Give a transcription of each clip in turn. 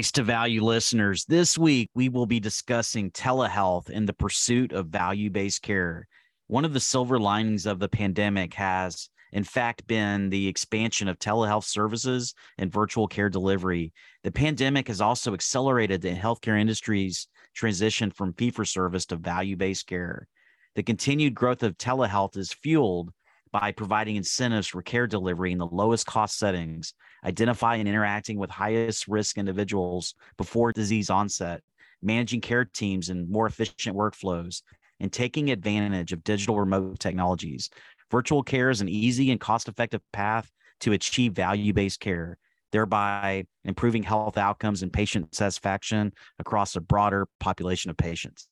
Race to Value listeners, this week we will be discussing telehealth and the pursuit of value based care. One of the silver linings of the pandemic has, in fact, been the expansion of telehealth services and virtual care delivery. The pandemic has also accelerated the healthcare industry's transition from fee for service to value based care. The continued growth of telehealth is fueled by providing incentives for care delivery in the lowest cost settings, identifying and interacting with highest risk individuals before disease onset, managing care teams and more efficient workflows, and taking advantage of digital remote technologies. Virtual care is an easy and cost effective path to achieve value based care, thereby improving health outcomes and patient satisfaction across a broader population of patients.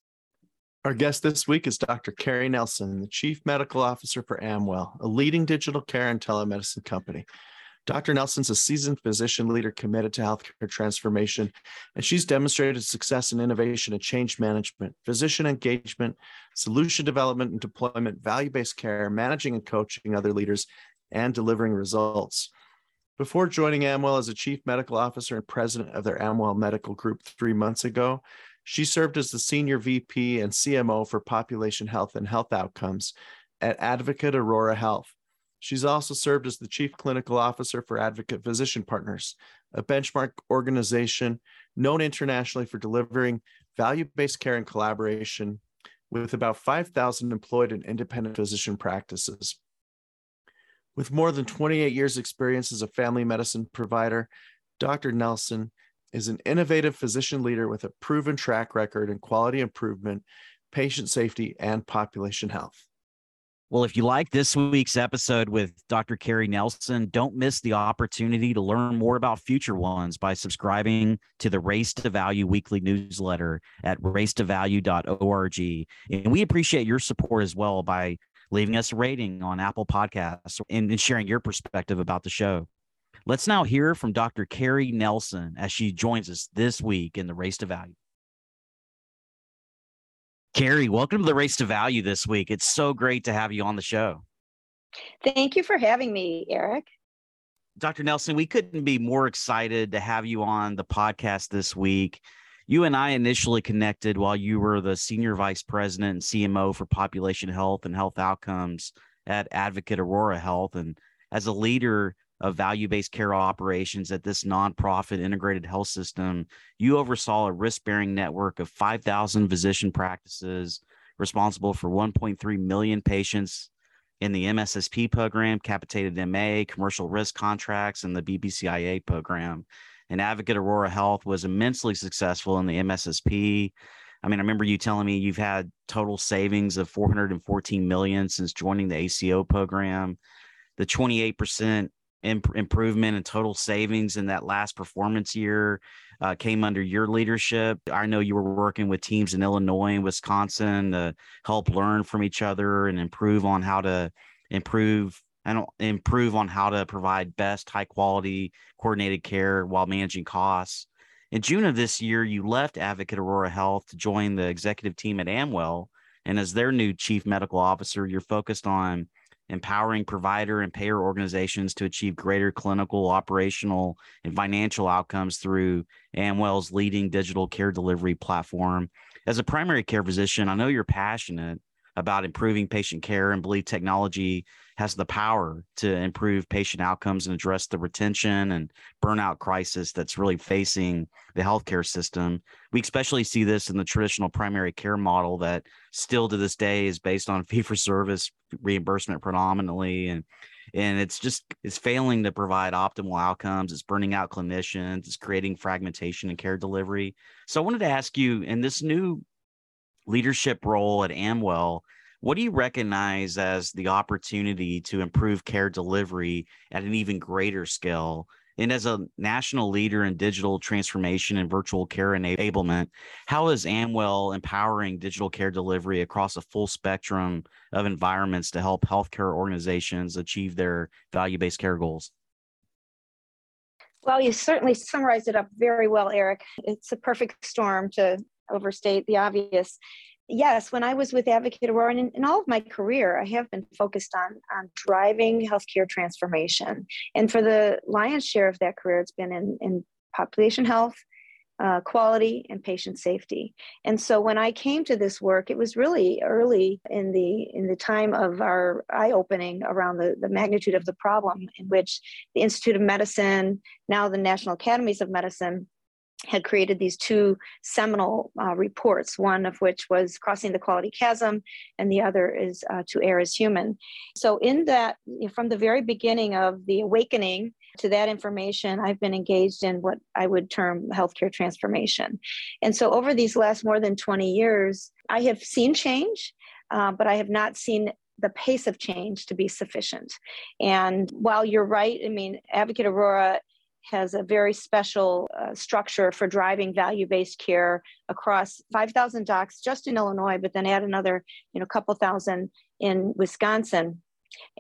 Our guest this week is Dr. Carrie Nelson, the Chief Medical Officer for Amwell, a leading digital care and telemedicine company. Dr. Nelson's a seasoned physician leader committed to healthcare transformation, and she's demonstrated success in innovation and change management, physician engagement, solution development and deployment, value based care, managing and coaching other leaders, and delivering results. Before joining Amwell as a chief medical officer and president of their Amwell Medical Group three months ago, she served as the senior VP and CMO for population health and health outcomes at Advocate Aurora Health. She's also served as the chief clinical officer for Advocate Physician Partners, a benchmark organization known internationally for delivering value based care and collaboration with about 5,000 employed and independent physician practices. With more than 28 years' experience as a family medicine provider, Dr. Nelson is an innovative physician leader with a proven track record in quality improvement, patient safety, and population health. Well, if you like this week's episode with Dr. Carrie Nelson, don't miss the opportunity to learn more about future ones by subscribing to the Race to Value weekly newsletter at racetovalue.org. And we appreciate your support as well by leaving us a rating on Apple Podcasts and sharing your perspective about the show. Let's now hear from Dr. Carrie Nelson as she joins us this week in the Race to Value. Carrie, welcome to the Race to Value this week. It's so great to have you on the show. Thank you for having me, Eric. Dr. Nelson, we couldn't be more excited to have you on the podcast this week. You and I initially connected while you were the senior vice president and CMO for population health and health outcomes at Advocate Aurora Health. And as a leader of value based care operations at this nonprofit integrated health system, you oversaw a risk bearing network of 5,000 physician practices responsible for 1.3 million patients in the MSSP program, capitated MA, commercial risk contracts, and the BPCIA program. And Advocate Aurora Health was immensely successful in the MSSP. I mean, I remember you telling me you've had total savings of 414 million since joining the ACO program. The 28% imp- improvement and total savings in that last performance year uh, came under your leadership. I know you were working with teams in Illinois and Wisconsin to help learn from each other and improve on how to improve and improve on how to provide best high quality coordinated care while managing costs. In June of this year, you left Advocate Aurora Health to join the executive team at Amwell. And as their new chief medical officer, you're focused on empowering provider and payer organizations to achieve greater clinical, operational, and financial outcomes through Amwell's leading digital care delivery platform. As a primary care physician, I know you're passionate about improving patient care and believe technology has the power to improve patient outcomes and address the retention and burnout crisis that's really facing the healthcare system. We especially see this in the traditional primary care model that still to this day is based on fee for service reimbursement predominantly. And and it's just it's failing to provide optimal outcomes. It's burning out clinicians. It's creating fragmentation in care delivery. So i wanted to ask you in this new leadership role at Amwell, what do you recognize as the opportunity to improve care delivery at an even greater scale? And as a national leader in digital transformation and virtual care enablement, how is Amwell empowering digital care delivery across a full spectrum of environments to help healthcare organizations achieve their value based care goals? Well, you certainly summarized it up very well, Eric. It's a perfect storm to overstate the obvious. Yes, when I was with Advocate Aurora and in, in, all of my career, I have been focused on, on driving healthcare transformation. And for the lion's share of that career, it's been in, in population health, uh, quality and patient safety. And so when I came to this work, it was really early in the in the time of our eye opening around the, the magnitude of the problem, in which the Institute of Medicine, now the National Academies of Medicine, had created these two seminal uh, reports, one of which was Crossing the Quality Chasm, and the other is uh, To Err is Human. So, in that, from the very beginning of the awakening to that information, I've been engaged in what I would term healthcare transformation. And so, over these last more than 20 years, I have seen change, uh, but I have not seen the pace of change to be sufficient. And while you're right, I mean, Advocate Aurora has a very special uh, structure for driving value-based care across 5,000 docs just in Illinois, but then add another, you know, couple thousand in Wisconsin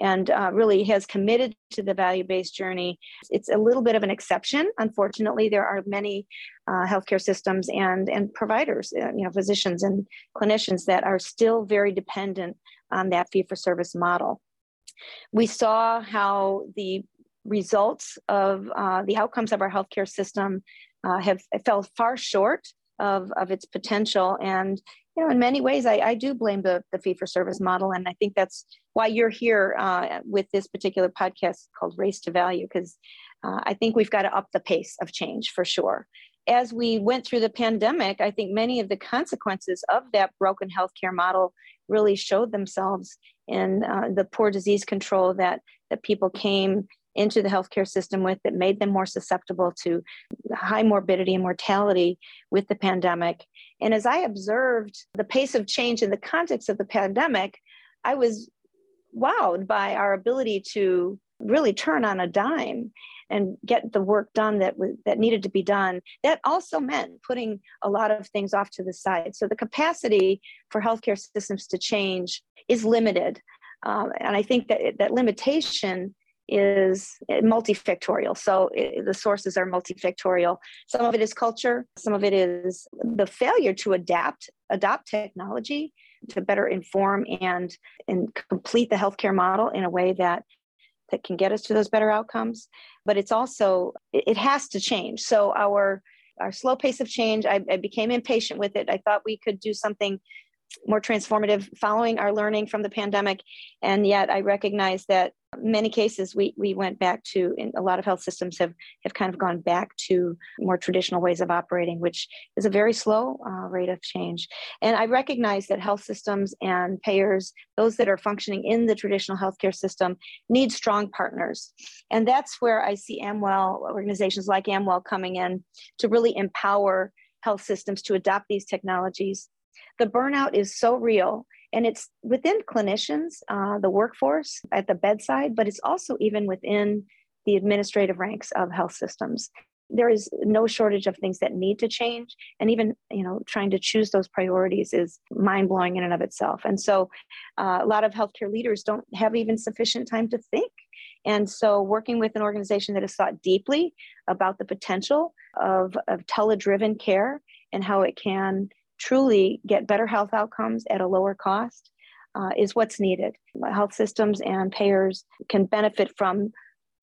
and uh, really has committed to the value-based journey. It's a little bit of an exception. Unfortunately, there are many uh, healthcare systems and and providers, uh, you know, physicians and clinicians that are still very dependent on that fee-for-service model. We saw how the results of uh, the outcomes of our healthcare system uh, have fell far short of, of its potential. And you know, in many ways, I, I do blame the, the fee for service model, and I think that's why you're here uh, with this particular podcast called Race to Value, because uh, I think we've got to up the pace of change for sure. As we went through the pandemic, I think many of the consequences of that broken healthcare model really showed themselves in uh, the poor disease control that that people came into the healthcare system with that made them more susceptible to high morbidity and mortality with the pandemic. And as I observed the pace of change in the context of the pandemic, I was wowed by our ability to really turn on a dime and get the work done that that needed to be done. That also meant putting a lot of things off to the side. So the capacity for healthcare systems to change is limited. Um, and i think that that limitation is multifactorial. So it, the sources are multifactorial. Some of it is culture, some of it is the failure to adapt, adopt technology to better inform and and complete the healthcare model in a way that that can get us to those better outcomes. But it's also it, it has to change. So our our slow pace of change, I, I became impatient with it. I thought we could do something more transformative following our learning from the pandemic. And yet I recognize that many cases we, we went back to in a lot of health systems have, have kind of gone back to more traditional ways of operating which is a very slow uh, rate of change. And i recognize that health systems and payers those that are functioning in the traditional healthcare system need strong partners. And that's where i see amwell organizations like amwell coming in to really empower health systems to adopt these technologies the burnout is so real and it's within clinicians, uh, the workforce at the bedside, but it's also even within the administrative ranks of health systems. There is no shortage of things that need to change, and even you know trying to choose those priorities is mind blowing in and of itself. And so, uh, a lot of healthcare leaders don't have even sufficient time to think. And so, working with an organization that has thought deeply about the potential of, of tele-driven care and how it can truly get better health outcomes at a lower cost uh, is what's needed. Health systems and payers can benefit from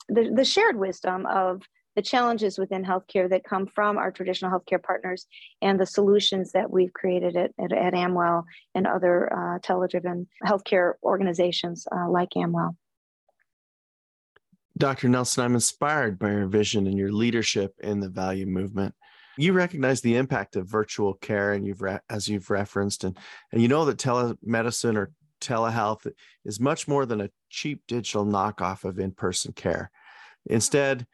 the, the shared wisdom of the challenges within healthcare that come from our traditional healthcare partners and the solutions that we've created at, at, at Amwell and other uh, tele-driven healthcare organizations uh, like Amwell. Dr. Nelson, I'm inspired by your vision and your leadership in the value movement. You recognize the impact of virtual care, and you've re- as you've referenced, and and you know that telemedicine or telehealth is much more than a cheap digital knockoff of in-person care. Instead,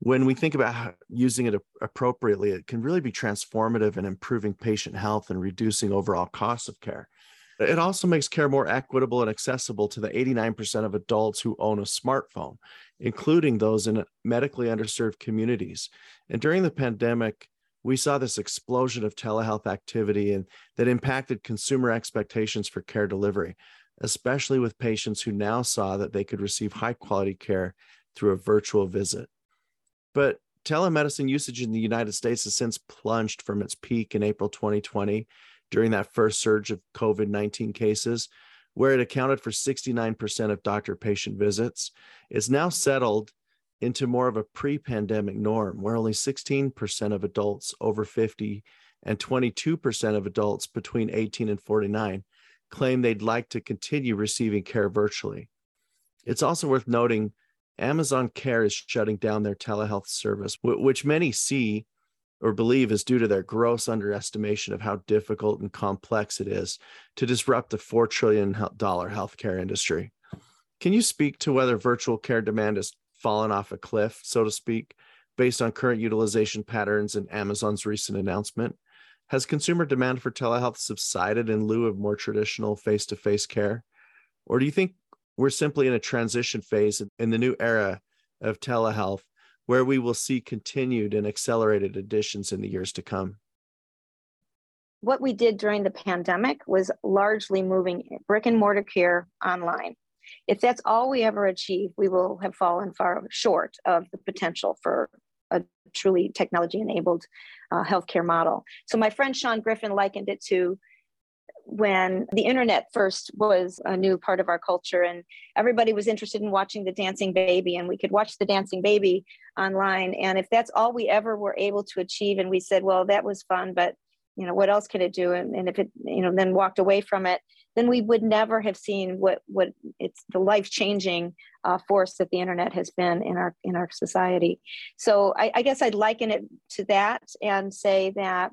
when we think about using it appropriately, it can really be transformative in improving patient health and reducing overall costs of care. It also makes care more equitable and accessible to the 89% of adults who own a smartphone, including those in medically underserved communities. And during the pandemic, we saw this explosion of telehealth activity and that impacted consumer expectations for care delivery, especially with patients who now saw that they could receive high quality care through a virtual visit. But telemedicine usage in the United States has since plunged from its peak in April 2020 during that first surge of COVID 19 cases, where it accounted for 69% of doctor patient visits. It's now settled into more of a pre pandemic norm, where only 16% of adults over 50 and 22% of adults between 18 and 49 claim they'd like to continue receiving care virtually. It's also worth noting Amazon Care is shutting down their telehealth service, which many see or believe is due to their gross underestimation of how difficult and complex it is to disrupt the $4 trillion healthcare industry. Can you speak to whether virtual care demand has fallen off a cliff, so to speak, based on current utilization patterns and Amazon's recent announcement? Has consumer demand for telehealth subsided in lieu of more traditional face to face care? Or do you think we're simply in a transition phase in the new era of telehealth where we will see continued and accelerated additions in the years to come? What we did during the pandemic was largely moving brick and mortar care online. If that's all we ever achieve, we will have fallen far short of the potential for a truly technology enabled uh, healthcare model. So, my friend Sean Griffin likened it to when the internet first was a new part of our culture and everybody was interested in watching the dancing baby and we could watch the dancing baby online and if that's all we ever were able to achieve and we said well that was fun but you know what else can it do and, and if it you know then walked away from it then we would never have seen what what it's the life changing uh, force that the internet has been in our in our society. So I, I guess i'd liken it to that and say that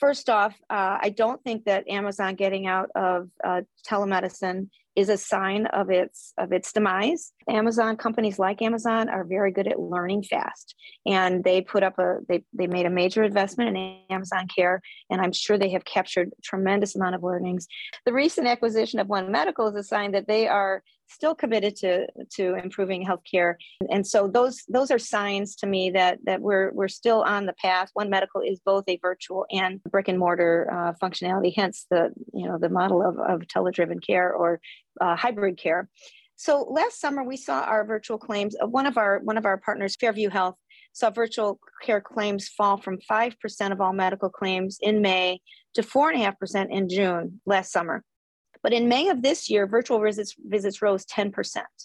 first off, uh, I don't think that Amazon getting out of uh, telemedicine is a sign of its of its demise. Amazon companies like Amazon are very good at learning fast, and they put up a they they made a major investment in Amazon Care, and I'm sure they have captured tremendous amount of learnings. The recent acquisition of One Medical is a sign that they are still committed to to improving healthcare. And so those those are signs to me that that we're we're still on the path. One medical is both a virtual and brick and mortar uh, functionality hence the you know the model of, of tele-driven care or uh, hybrid care. So last summer we saw our virtual claims one of our one of our partners fairview health saw virtual care claims fall from 5% of all medical claims in may to 4.5% in june last summer but in May of this year, virtual visits, visits rose 10%.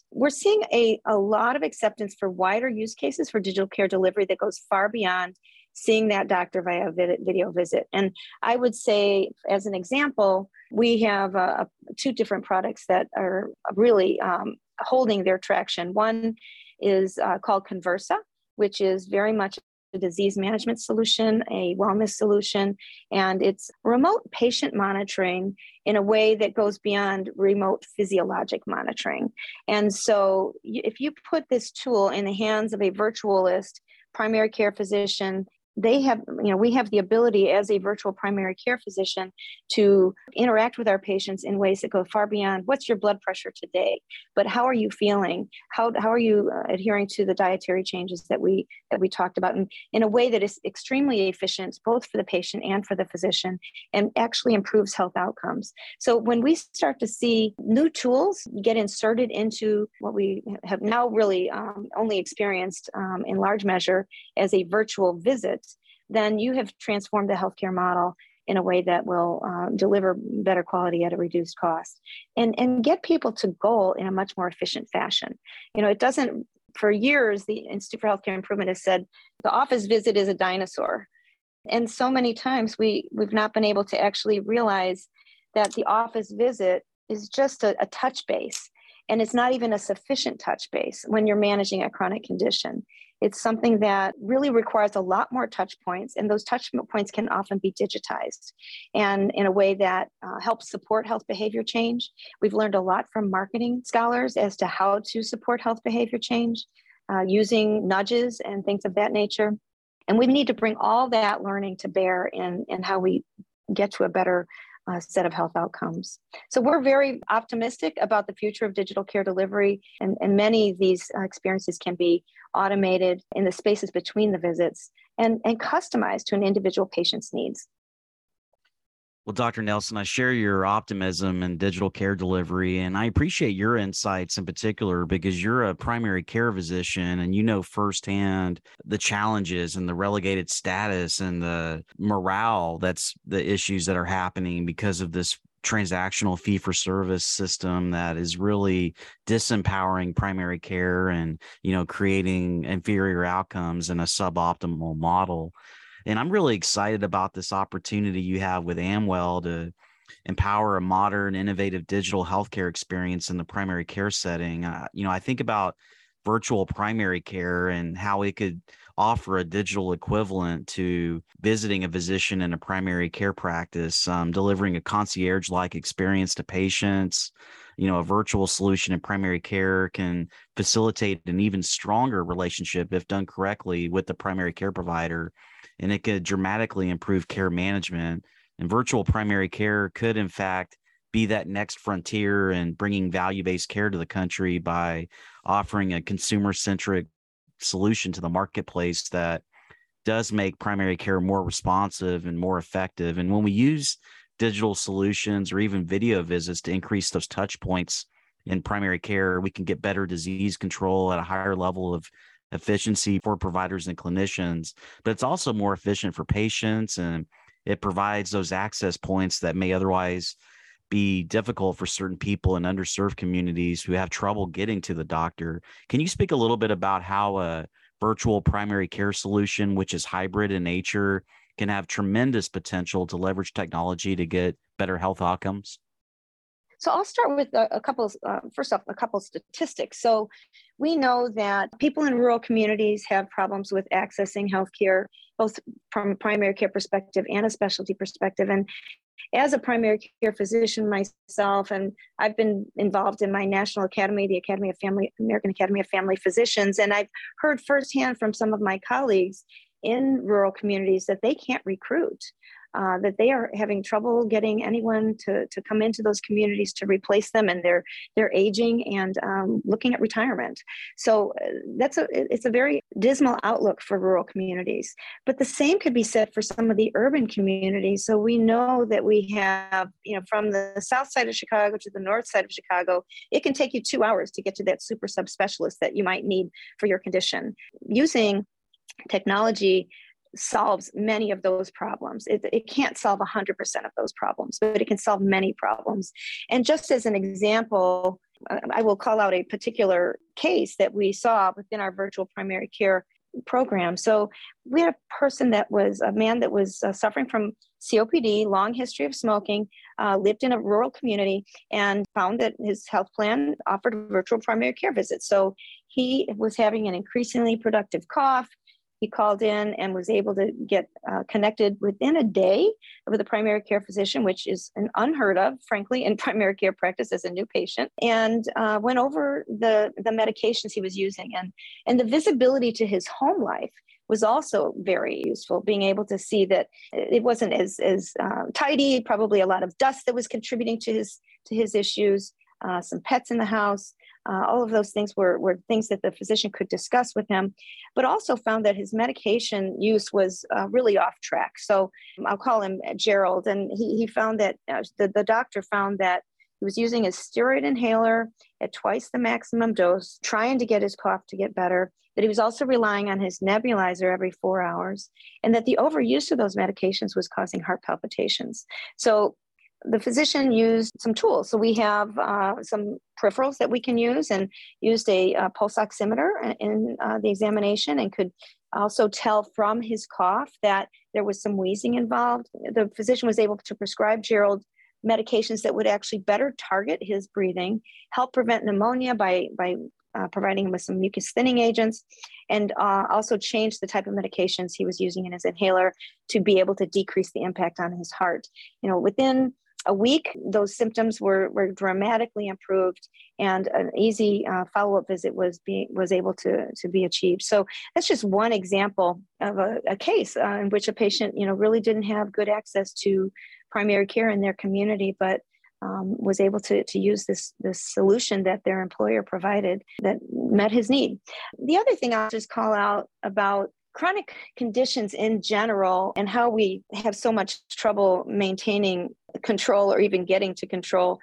We're seeing a, a lot of acceptance for wider use cases for digital care delivery that goes far beyond seeing that doctor via video visit. And I would say, as an example, we have uh, two different products that are really um, holding their traction. One is uh, called Conversa, which is very much a disease management solution, a wellness solution, and it's remote patient monitoring in a way that goes beyond remote physiologic monitoring. And so, if you put this tool in the hands of a virtualist, primary care physician, they have you know we have the ability as a virtual primary care physician to interact with our patients in ways that go far beyond what's your blood pressure today but how are you feeling? How, how are you uh, adhering to the dietary changes that we that we talked about and in a way that is extremely efficient both for the patient and for the physician and actually improves health outcomes. So when we start to see new tools get inserted into what we have now really um, only experienced um, in large measure as a virtual visit then you have transformed the healthcare model in a way that will uh, deliver better quality at a reduced cost and, and get people to goal in a much more efficient fashion. You know, it doesn't, for years, the Institute for Healthcare Improvement has said the office visit is a dinosaur. And so many times we, we've not been able to actually realize that the office visit is just a, a touch base and it's not even a sufficient touch base when you're managing a chronic condition. It's something that really requires a lot more touch points, and those touch points can often be digitized and in a way that uh, helps support health behavior change. We've learned a lot from marketing scholars as to how to support health behavior change uh, using nudges and things of that nature. And we need to bring all that learning to bear in, in how we get to a better uh, set of health outcomes. So we're very optimistic about the future of digital care delivery, and, and many of these uh, experiences can be automated in the spaces between the visits and, and customized to an individual patient's needs. Well, Dr. Nelson, I share your optimism in digital care delivery, and I appreciate your insights in particular because you're a primary care physician and you know firsthand the challenges and the relegated status and the morale that's the issues that are happening because of this transactional fee for service system that is really disempowering primary care and you know creating inferior outcomes in a suboptimal model and I'm really excited about this opportunity you have with Amwell to empower a modern, innovative digital healthcare experience in the primary care setting. Uh, you know, I think about virtual primary care and how it could offer a digital equivalent to visiting a physician in a primary care practice, um, delivering a concierge like experience to patients. You know, a virtual solution in primary care can facilitate an even stronger relationship if done correctly with the primary care provider and it could dramatically improve care management. And virtual primary care could, in fact, be that next frontier and bringing value based care to the country by offering a consumer centric solution to the marketplace that does make primary care more responsive and more effective. And when we use digital solutions or even video visits to increase those touch points in primary care, we can get better disease control at a higher level of efficiency for providers and clinicians, but it's also more efficient for patients and it provides those access points that may otherwise be difficult for certain people in underserved communities who have trouble getting to the doctor. Can you speak a little bit about how a virtual primary care solution, which is hybrid in nature, can have tremendous potential to leverage technology to get better health outcomes? So I'll start with a, a couple, uh, first off, a couple statistics. So we know that people in rural communities have problems with accessing healthcare, both from a primary care perspective and a specialty perspective. And as a primary care physician myself, and I've been involved in my national academy, the Academy of Family, American Academy of Family Physicians, and I've heard firsthand from some of my colleagues in rural communities that they can't recruit uh, that they are having trouble getting anyone to, to come into those communities to replace them and they're they're aging and um, looking at retirement. So uh, that's a it's a very dismal outlook for rural communities. But the same could be said for some of the urban communities. So we know that we have you know from the south side of chicago to the north side of chicago it can take you two hours to get to that super subspecialist that you might need for your condition. Using technology solves many of those problems. It, it can't solve 100% of those problems, but it can solve many problems. And just as an example, I will call out a particular case that we saw within our virtual primary care program. So we had a person that was a man that was uh, suffering from COPD, long history of smoking, uh, lived in a rural community, and found that his health plan offered virtual primary care visits. So he was having an increasingly productive cough. He called in and was able to get uh, connected within a day with a primary care physician, which is an unheard of, frankly, in primary care practice as a new patient, and uh, went over the, the medications he was using. And, and the visibility to his home life was also very useful being able to see that it wasn't as as uh, tidy probably a lot of dust that was contributing to his to his issues uh, some pets in the house uh, all of those things were, were things that the physician could discuss with him, but also found that his medication use was uh, really off track. So I'll call him Gerald, and he, he found that uh, the, the doctor found that He was using his steroid inhaler at twice the maximum dose, trying to get his cough to get better, that he was also relying on his nebulizer every four hours, and that the overuse of those medications was causing heart palpitations. So the physician used some tools. So we have uh, some peripherals that we can use and used a, a pulse oximeter in uh, the examination and could also tell from his cough that there was some wheezing involved. The physician was able to prescribe Gerald medications that would actually better target his breathing, help prevent pneumonia by, by uh, providing him with some mucus thinning agents, and uh, also change the type of medications he was using in his inhaler to be able to decrease the impact on his heart. You know, within a week, those symptoms were, were dramatically improved, and an easy uh, follow-up visit was being was able to to be achieved. So that's just one example of a, a case uh, in which a patient, you know, really didn't have good access to primary care in their community, but um, was able to, to use this, this solution that their employer provided that met his need. The other thing I'll just call out about chronic conditions in general and how we have so much trouble maintaining control or even getting to control.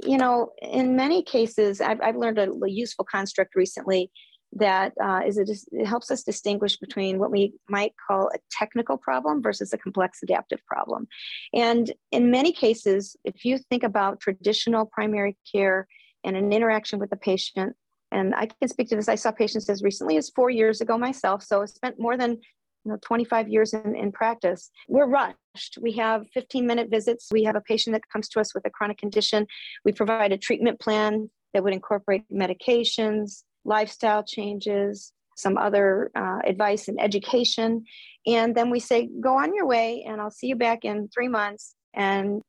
You know in many cases i've, I've learned a, useful construct recently that uh, is a, it helps us distinguish between what we might call a technical problem versus a complex adaptive problem. And in many cases if you think about traditional primary care and an interaction with the patient and I can speak to this. I saw patients as recently as four years ago myself. So I spent more than you know 25 years in, in practice. We're rushed. We have 15 minute visits. We have a patient that comes to us with a chronic condition. We provide a treatment plan that would incorporate medications, lifestyle changes, some other uh, advice and education. And then we say, go on your way, and I'll see you back in three months. And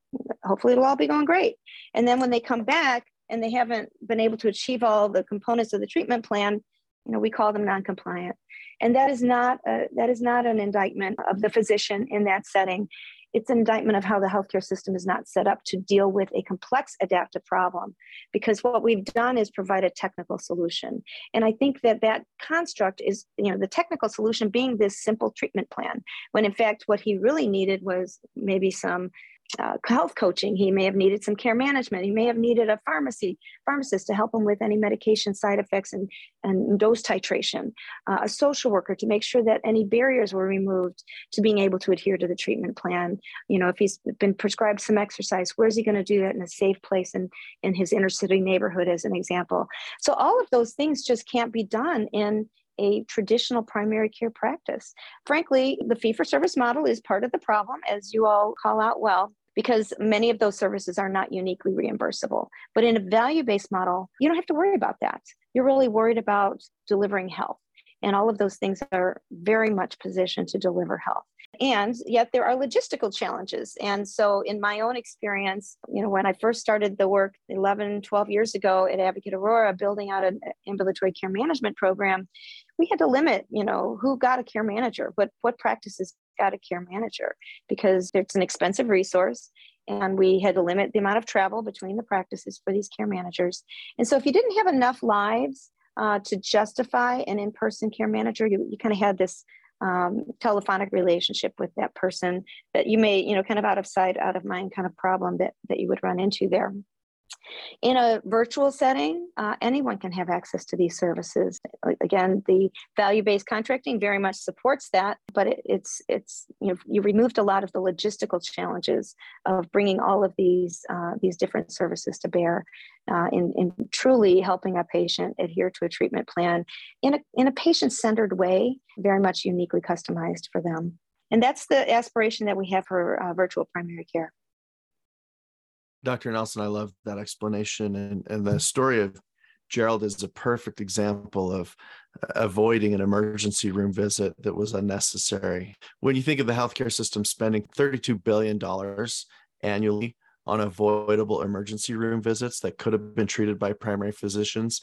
hopefully it'll all be going great. And then when they come back, and they haven't been able to achieve all the components of the treatment plan, you know, we call them non-compliant. And that is not a, that is not an indictment of the physician in that setting. It's an indictment of how the healthcare system is not set up to deal with a complex adaptive problem. Because what we've done is provide a technical solution. And I think that that construct is, you know, the technical solution being this simple treatment plan, when in fact what he really needed was maybe some uh, health coaching. He may have needed some care management. He may have needed a pharmacy pharmacist to help him with any medication side effects and, and dose titration. Uh, a social worker to make sure that any barriers were removed to being able to adhere to the treatment plan. You know, if he's been prescribed some exercise, where's he going to do that in a safe place in, in his inner city neighborhood, as an example? So all of those things just can't be done in a traditional primary care practice. Frankly, the fee for service model is part of the problem, as you all call out well because many of those services are not uniquely reimbursable. But in a value based model, you don't have to worry about that. You're really worried about delivering health. And all of those things are very much positioned to deliver health. And yet there are logistical challenges. And so, in my own experience, you know, when I first started the work 11, 12 years ago at Advocate Aurora, building out an ambulatory care management program, we had to limit, you know, who got a care manager, what, what practices got a care manager because it's an expensive resource and we had to limit the amount of travel between the practices for these care managers. And so if you didn't have enough lives uh, to justify an in-person care manager, you, you kind of had this um, telephonic relationship with that person that you may, you know, kind of out of sight, out of mind kind of problem that, that you would run into there. In a virtual setting, uh, anyone can have access to these services. Again, the value-based contracting very much supports that, but it, it's it's you know you removed a lot of the logistical challenges of bringing all of these uh, these different services to bear uh, in, in truly helping a patient adhere to a treatment plan in a in a patient-centered way, very much uniquely customized for them. And that's the aspiration that we have for uh, virtual primary care. Dr. Nelson, I love that explanation. And, and the mm-hmm. story of Gerald is a perfect example of uh, avoiding an emergency room visit that was unnecessary. When you think of the healthcare system spending $32 billion annually on avoidable emergency room visits that could have been treated by primary physicians,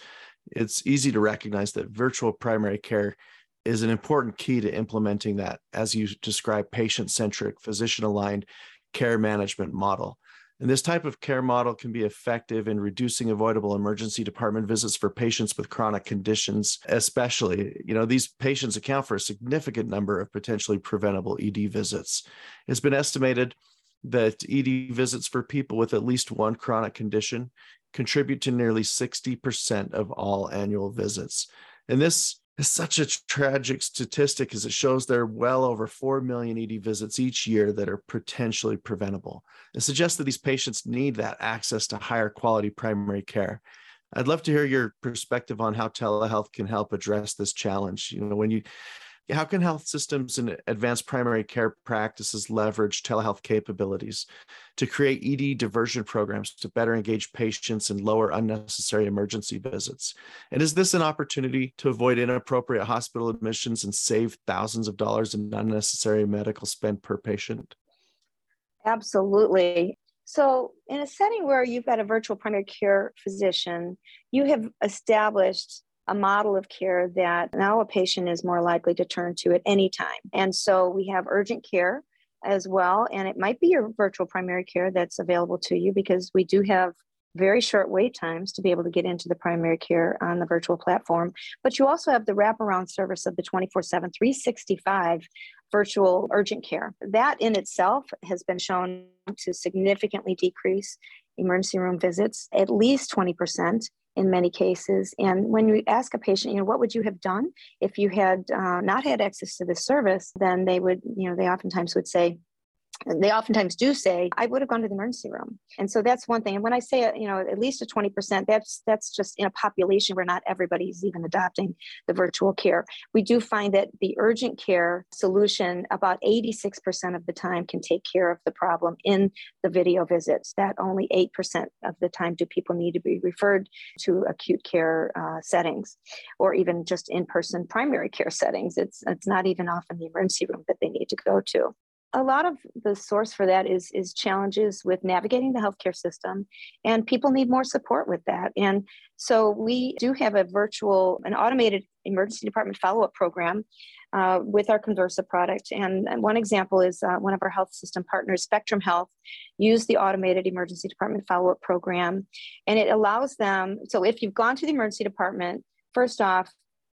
it's easy to recognize that virtual primary care is an important key to implementing that, as you describe, patient centric, physician aligned care management model. And this type of care model can be effective in reducing avoidable emergency department visits for patients with chronic conditions, especially. You know, these patients account for a significant number of potentially preventable ED visits. It's been estimated that ED visits for people with at least one chronic condition contribute to nearly 60% of all annual visits. And this is such a tragic statistic as it shows there are well over 4 million ED visits each year that are potentially preventable. It suggests that these patients need that access to higher quality primary care. I'd love to hear your perspective on how telehealth can help address this challenge. You know, when you how can health systems and advanced primary care practices leverage telehealth capabilities to create ED diversion programs to better engage patients and lower unnecessary emergency visits? And is this an opportunity to avoid inappropriate hospital admissions and save thousands of dollars in unnecessary medical spend per patient? Absolutely. So, in a setting where you've got a virtual primary care physician, you have established a model of care that now a patient is more likely to turn to at any time. And so we have urgent care as well. And it might be your virtual primary care that's available to you because we do have very short wait times to be able to get into the primary care on the virtual platform. But you also have the wraparound service of the 24 7, 365 virtual urgent care. That in itself has been shown to significantly decrease emergency room visits, at least 20% in many cases. And when you ask a patient, you know, what would you have done if you had uh, not had access to this service? Then they would, you know, they oftentimes would say, they oftentimes do say i would have gone to the emergency room. And so that's one thing. And when i say you know at least a 20% that's that's just in a population where not everybody's even adopting the virtual care. We do find that the urgent care solution about 86% of the time can take care of the problem in the video visits. That only 8% of the time do people need to be referred to acute care uh, settings or even just in-person primary care settings. It's it's not even often the emergency room that they need to go to a lot of the source for that is is challenges with navigating the healthcare system and people need more support with that. And so we do have a virtual an automated emergency department follow-up program uh, with our conversa product. And, and one example is uh, one of our health system partners spectrum health use the automated emergency department follow-up program. And it allows them so if you've gone to the emergency department first off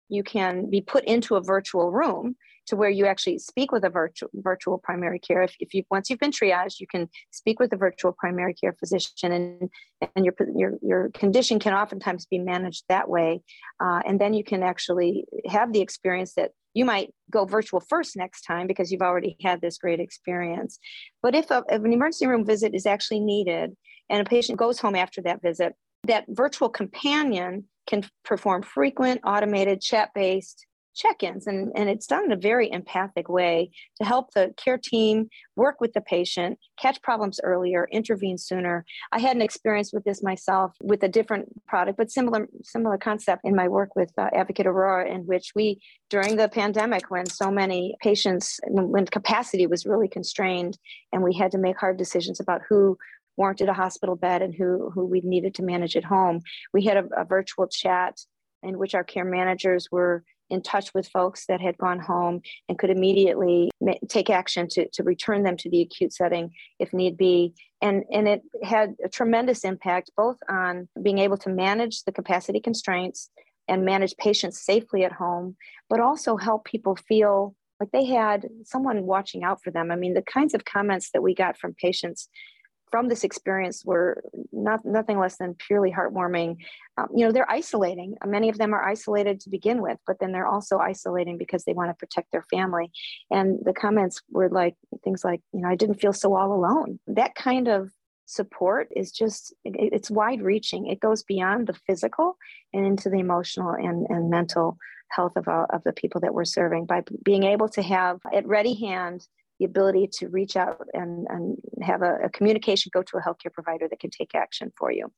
you can be put into a virtual room to where you actually speak with a virtual virtual primary care. If, if you once you've been triaged, you can speak with a virtual primary care physician, and and your your your condition can oftentimes be managed that way, uh, and then you can actually have the experience that you might go virtual first next time because you've already had this great experience. But if, a, if an emergency room visit is actually needed and a patient goes home after that visit, that virtual companion can perform frequent automated chat based check-ins and, and it's done in a very empathic way to help the care team work with the patient catch problems earlier intervene sooner. I had an experience with this myself with a different product but similar similar concept in my work with uh, advocate aurora in which we during the pandemic when so many patients when, capacity was really constrained and we had to make hard decisions about who warranted a hospital bed and who who we needed to manage at home we had a, a virtual chat in which our care managers were in touch with folks that had gone home and could immediately take action to, to return them to the acute setting if need be. And, and it had a tremendous impact both on being able to manage the capacity constraints and manage patients safely at home, but also help people feel like they had someone watching out for them. I mean, the kinds of comments that we got from patients from this experience were not nothing less than purely heartwarming. Um, you know, they're isolating. Many of them are isolated to begin with, but then they're also isolating because they want to protect their family. And the comments were like things like, you know, I didn't feel so all alone. That kind of support is just it's wide reaching it goes beyond the physical and into the emotional and, and mental health of, uh, of the people that we're serving by being able to have at ready hand the ability to reach out and, and have a, a, communication go to a healthcare provider that can take action for you.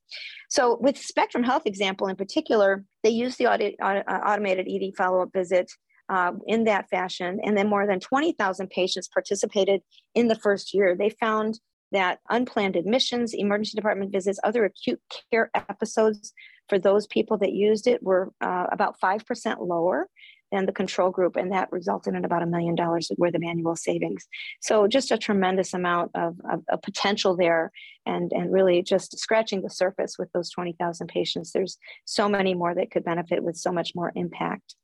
So, with Spectrum Health example in particular, they use the audit, uh, automated ED follow up visit uh, in that fashion, and then more than 20,000 patients participated in the first year. They found that unplanned admissions, emergency department visits, other acute care episodes for those people that used it were uh, about 5% lower than the control group, and that resulted in about a million dollars worth of annual savings. So just a tremendous amount of, of, of potential there, and and really just scratching the surface with those twenty thousand patients. There's so many more that could benefit with so much more impact.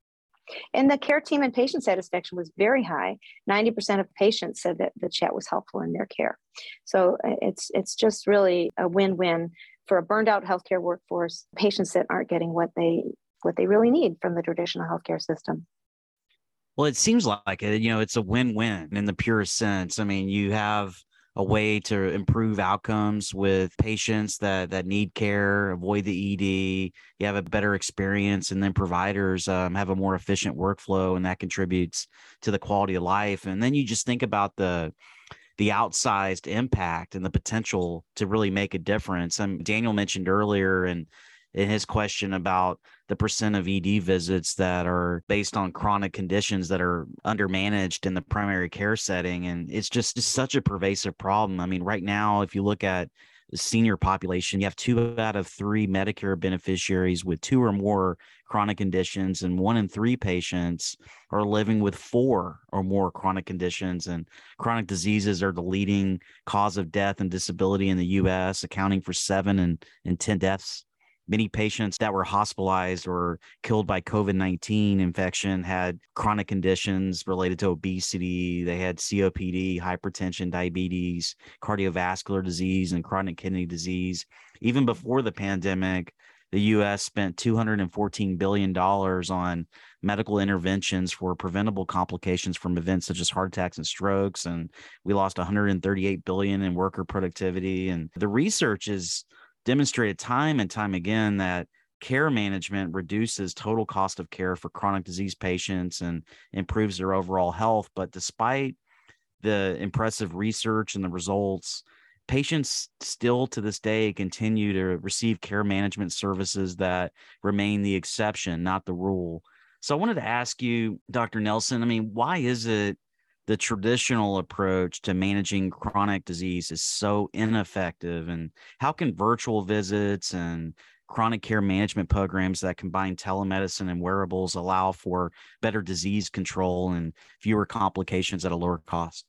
And the care team and patient satisfaction was very high. 90% of patients said that the chat was helpful in their care. So uh, it's it's just really a win-win for a burned out healthcare workforce, patients that aren't getting what they what they really need from the traditional healthcare system. Well, it seems like it, you know, it's a win-win in the purest sense. I mean, you have a way to improve outcomes with patients that that need care, avoid the ED. You have a better experience, and then providers um, have a more efficient workflow, and that contributes to the quality of life. And then you just think about the the outsized impact and the potential to really make a difference. Um, Daniel mentioned earlier, and in his question about the percent of ED visits that are based on chronic conditions that are undermanaged in the primary care setting. And it's just, such a pervasive problem. I mean, right now, if you look at the senior population, you have two out of three Medicare beneficiaries with two or more chronic conditions, and one in three patients are living with four or more chronic conditions. And chronic diseases are the leading cause of death and disability in the US, accounting for seven and, and 10 deaths Many patients that were hospitalized or killed by COVID 19 infection had chronic conditions related to obesity. They had COPD, hypertension, diabetes, cardiovascular disease, and chronic kidney disease. Even before the pandemic, the US spent $214 billion on medical interventions for preventable complications from events such as heart attacks and strokes. And we lost 138 billion in worker productivity. And the research is demonstrated time and time again that care management reduces total cost of care for chronic disease patients and improves their overall health. But despite the impressive research and the results, patients still to this day continue to receive care management services that remain the exception, not the rule. So I wanted to ask you, Dr. Nelson, I mean, why is it the traditional approach to managing chronic disease is so ineffective and how can virtual visits and chronic care management programs that combine telemedicine and wearables allow for better disease control and fewer complications at a lower cost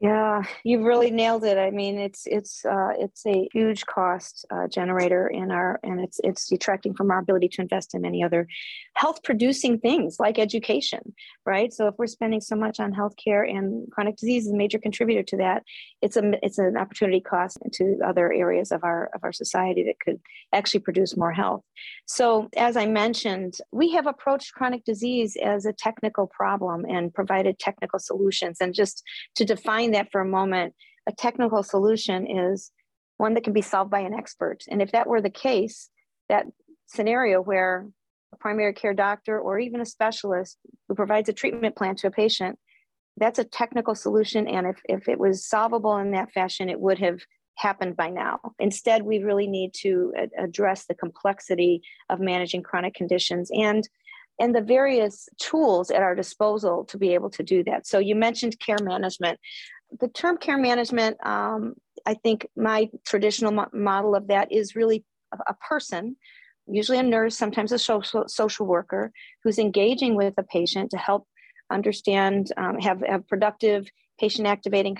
yeah, you've really nailed it. I mean, it's it's uh, it's a huge cost uh, generator in our, and it's it's detracting from our ability to invest in many other health producing things like education, right? So if we're spending so much on healthcare and chronic disease is a major contributor to that, it's a it's an opportunity cost to other areas of our of our society that could actually produce more health. So as I mentioned, we have approached chronic disease as a technical problem and provided technical solutions, and just to define that for a moment, a technical solution is one that can be solved by an expert. And if that were the case, that scenario where a primary care doctor or even a specialist who provides a treatment plan to a patient, that's a technical solution. And if, if it was solvable in that fashion, it would have happened by now. Instead, we really need to address the complexity of managing chronic conditions and and the various tools at our disposal to be able to do that. So you mentioned care management the term care management, um, I think my traditional mo- model of that is really a, a, person, usually a nurse, sometimes a social, social worker, who's engaging with a patient to help understand, um, have, have productive patient activating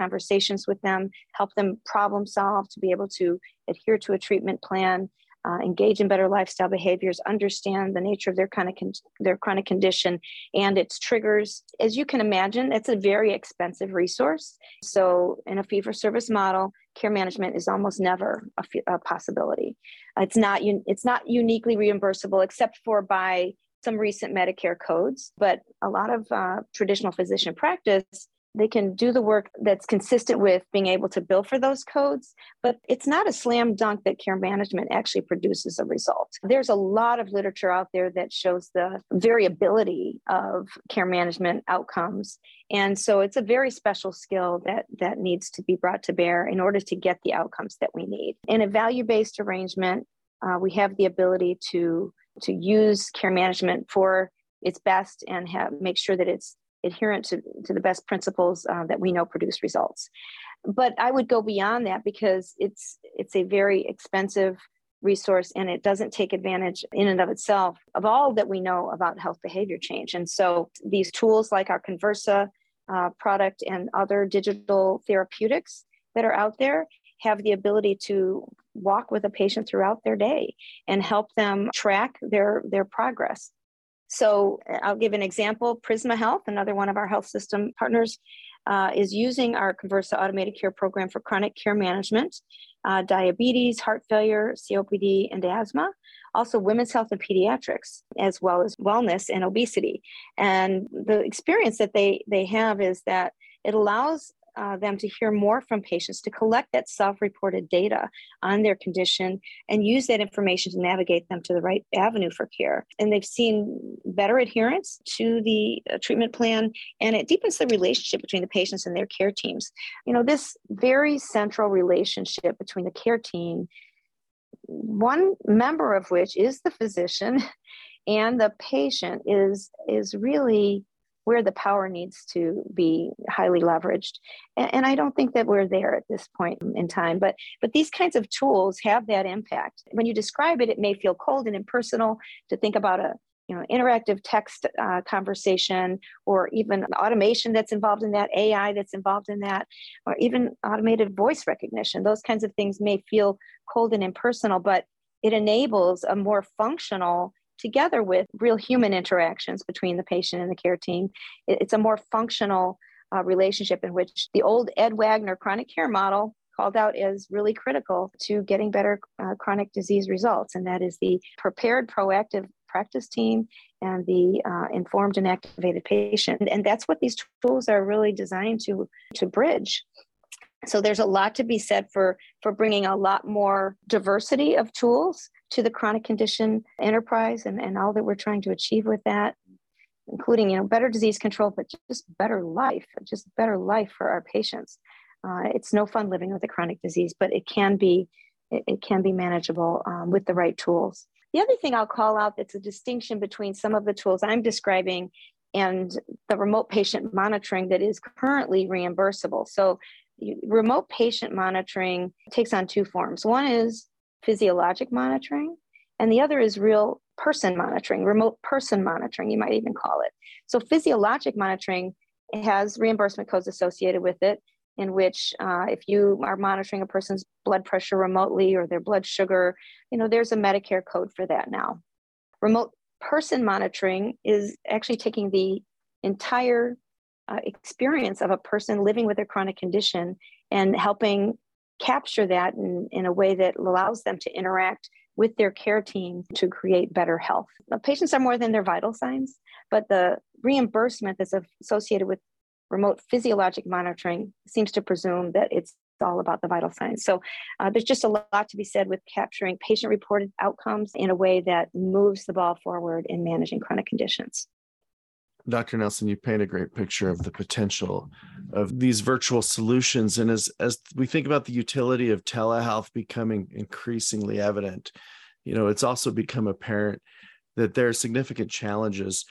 conversations with them, help them problem solve to be able to adhere to a treatment plan, uh, engage in better lifestyle behaviors, understand the nature of their kind of con- their chronic condition and its triggers. As you can imagine, it's a very expensive resource. So, in a fee for service model, care management is almost never a, f- a possibility. It's not un- it's not uniquely reimbursable except for by some recent Medicare codes, but a lot of uh, traditional physician practice they can do the work that's consistent with being able to bill for those codes but it's not a slam dunk that care management actually produces a result. There's a lot of literature out there that shows the variability of care management outcomes and so it's a very special skill that that needs to be brought to bear in order to get the outcomes that we need. In a value based arrangement uh, we have the ability to to use care management for its best and have make sure that it's adherent to, to the best principles uh, that we know produce results. But I would go beyond that because it's it's a very expensive resource and it doesn't take advantage in and of itself of all that we know about health behavior change. And so these tools like our Conversa uh, product and other digital therapeutics that are out there have the ability to walk with a patient throughout their day and help them track their their progress So I'll give an example. Prisma Health, another one of our health system partners, uh, is using our Conversa automated care program for chronic care management, uh, diabetes, heart failure, COPD, and asthma. Also, women's health and pediatrics, as well as wellness and obesity. And the experience that they they have is that it allows uh, them to hear more from patients, to collect that self reported data on their condition and use that information to navigate them to the right avenue for care. And they've seen better adherence to the uh, treatment plan and it deepens the relationship between the patients and their care teams. You know, this very central relationship between the care team, one member of which is the physician and the patient is is really where the power needs to be highly leveraged. And, and, I don't think that we're there at this point in time, but but these kinds of tools have that impact. When you describe it, it may feel cold and impersonal to think about a you know interactive text uh, conversation or even automation that's involved in that ai that's involved in that or even automated voice recognition those kinds of things may feel cold and impersonal but it enables a more functional together with real human interactions between the patient and the care team. It's a more functional uh, relationship in which the old Ed Wagner chronic care model called out as really critical to getting better uh, chronic disease results, and that is the prepared, proactive practice team and the uh, informed and activated patient. And that's what these tools are really designed to to bridge. So there's a lot to be said for for bringing a lot more diversity of tools to the chronic condition enterprise and, and all that we're trying to achieve with that including you know better disease control but just better life just better life for our patients. Uh, it's no fun living with a chronic disease but it can be it, it can be manageable um, with the right tools. The other thing i'll call out that's a distinction between some of the tools i'm describing and the remote patient monitoring that is currently reimbursable. So remote patient monitoring takes on two forms. One is physiologic monitoring, and the other is real person monitoring, remote person monitoring, you might even call it. So, physiologic monitoring has reimbursement codes associated with it, in which uh, if you are monitoring a person's blood pressure remotely or their blood sugar, you know, there's a Medicare code for that now. Remote person monitoring is actually taking the entire uh, experience of a person living with a chronic condition and helping capture that in, in a way that allows them to interact with their care team to create better health. Now, patients are more than their vital signs, but the reimbursement that's associated with remote physiologic monitoring seems to presume that it's all about the vital signs. So uh, there's just a lot to be said with capturing patient reported outcomes in a way that moves the ball forward in managing chronic conditions. Dr. Nelson, you paint a great picture of the potential of these virtual solutions. And as, as we think about the utility of telehealth becoming increasingly evident, you know, it's also become apparent that there are significant challenges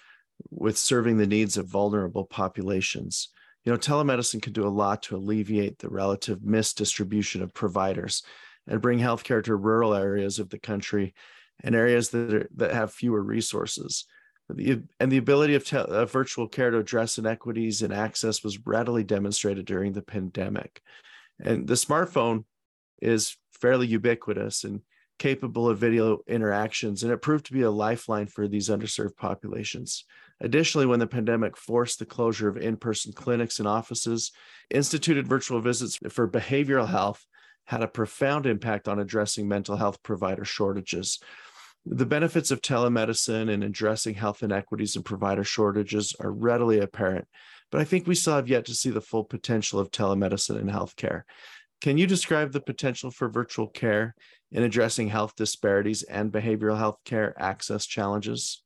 with serving the needs of vulnerable populations. You know, telemedicine can do a lot to alleviate the relative misdistribution of providers and bring healthcare to rural areas of the country and areas that, are, that have fewer resources. And the ability of, te- of virtual care to address inequities in access was readily demonstrated during the pandemic. And the smartphone is fairly ubiquitous and capable of video interactions, and it proved to be a lifeline for these underserved populations. Additionally, when the pandemic forced the closure of in person clinics and offices, instituted virtual visits for behavioral health had a profound impact on addressing mental health provider shortages. The benefits of telemedicine and addressing health inequities and provider shortages are readily apparent, but I think we still have yet to see the full potential of telemedicine in healthcare. Can you describe the potential for virtual care in addressing health disparities and behavioral health care access challenges?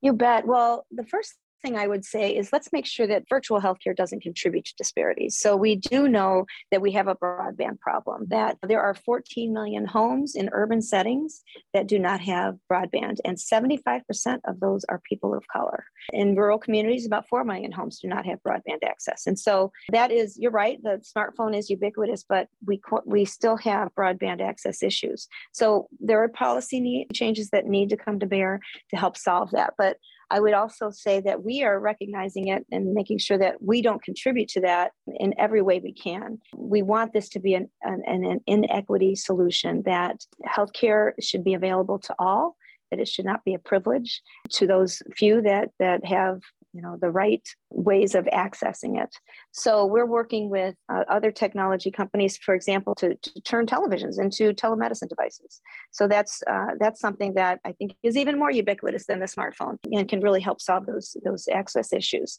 You bet. Well, the first thing I would say is let's make sure that virtual healthcare doesn't contribute to disparities. So we do know that we have a broadband problem, that there are 14 million homes in urban settings that do not have broadband, and 75% of those are people of color. In rural communities, about 4 million homes do not have broadband access. And so that is, you're right, the smartphone is ubiquitous, but we, we still have broadband access issues. So there are policy need, changes that need to come to bear to help solve that. But I would also say that we are recognizing it and making sure that we don't contribute to that in every way we can. We want this to be an, an, an inequity solution that healthcare should be available to all that it should not be a privilege to those few that that have you know the right ways of accessing it. So we're working with uh, other technology companies for example to, to, turn televisions into telemedicine devices. So that's uh, that's something that i think is even more ubiquitous than the smartphone and can really help solve those those access issues.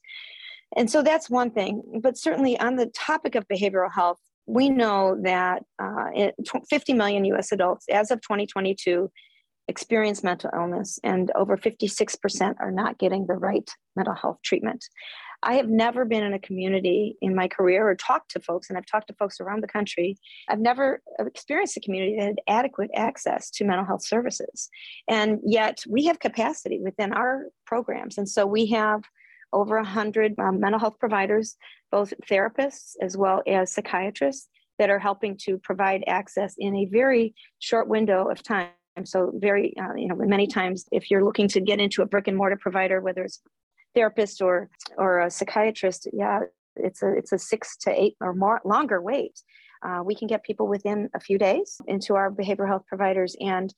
And so that's one thing but certainly on the topic of behavioral health we know that uh, 50 million us adults as of 2022 experience mental illness, and over 56% are not getting the right mental health treatment. I have never been in a community in my career or talked to folks, and I've talked to folks around the country. I've never experienced a community that had adequate access to mental health services. And yet we have capacity within our programs. And so we have over 100 um, mental health providers, both therapists as well as psychiatrists, that are helping to provide access in a very short window of time so very, uh, you know, many times if you're looking to get into a brick and mortar provider, whether it's therapist or or a psychiatrist, yeah, it's a it's a six to eight or more longer wait. Uh, we can get people within a few days into our behavioral health providers, and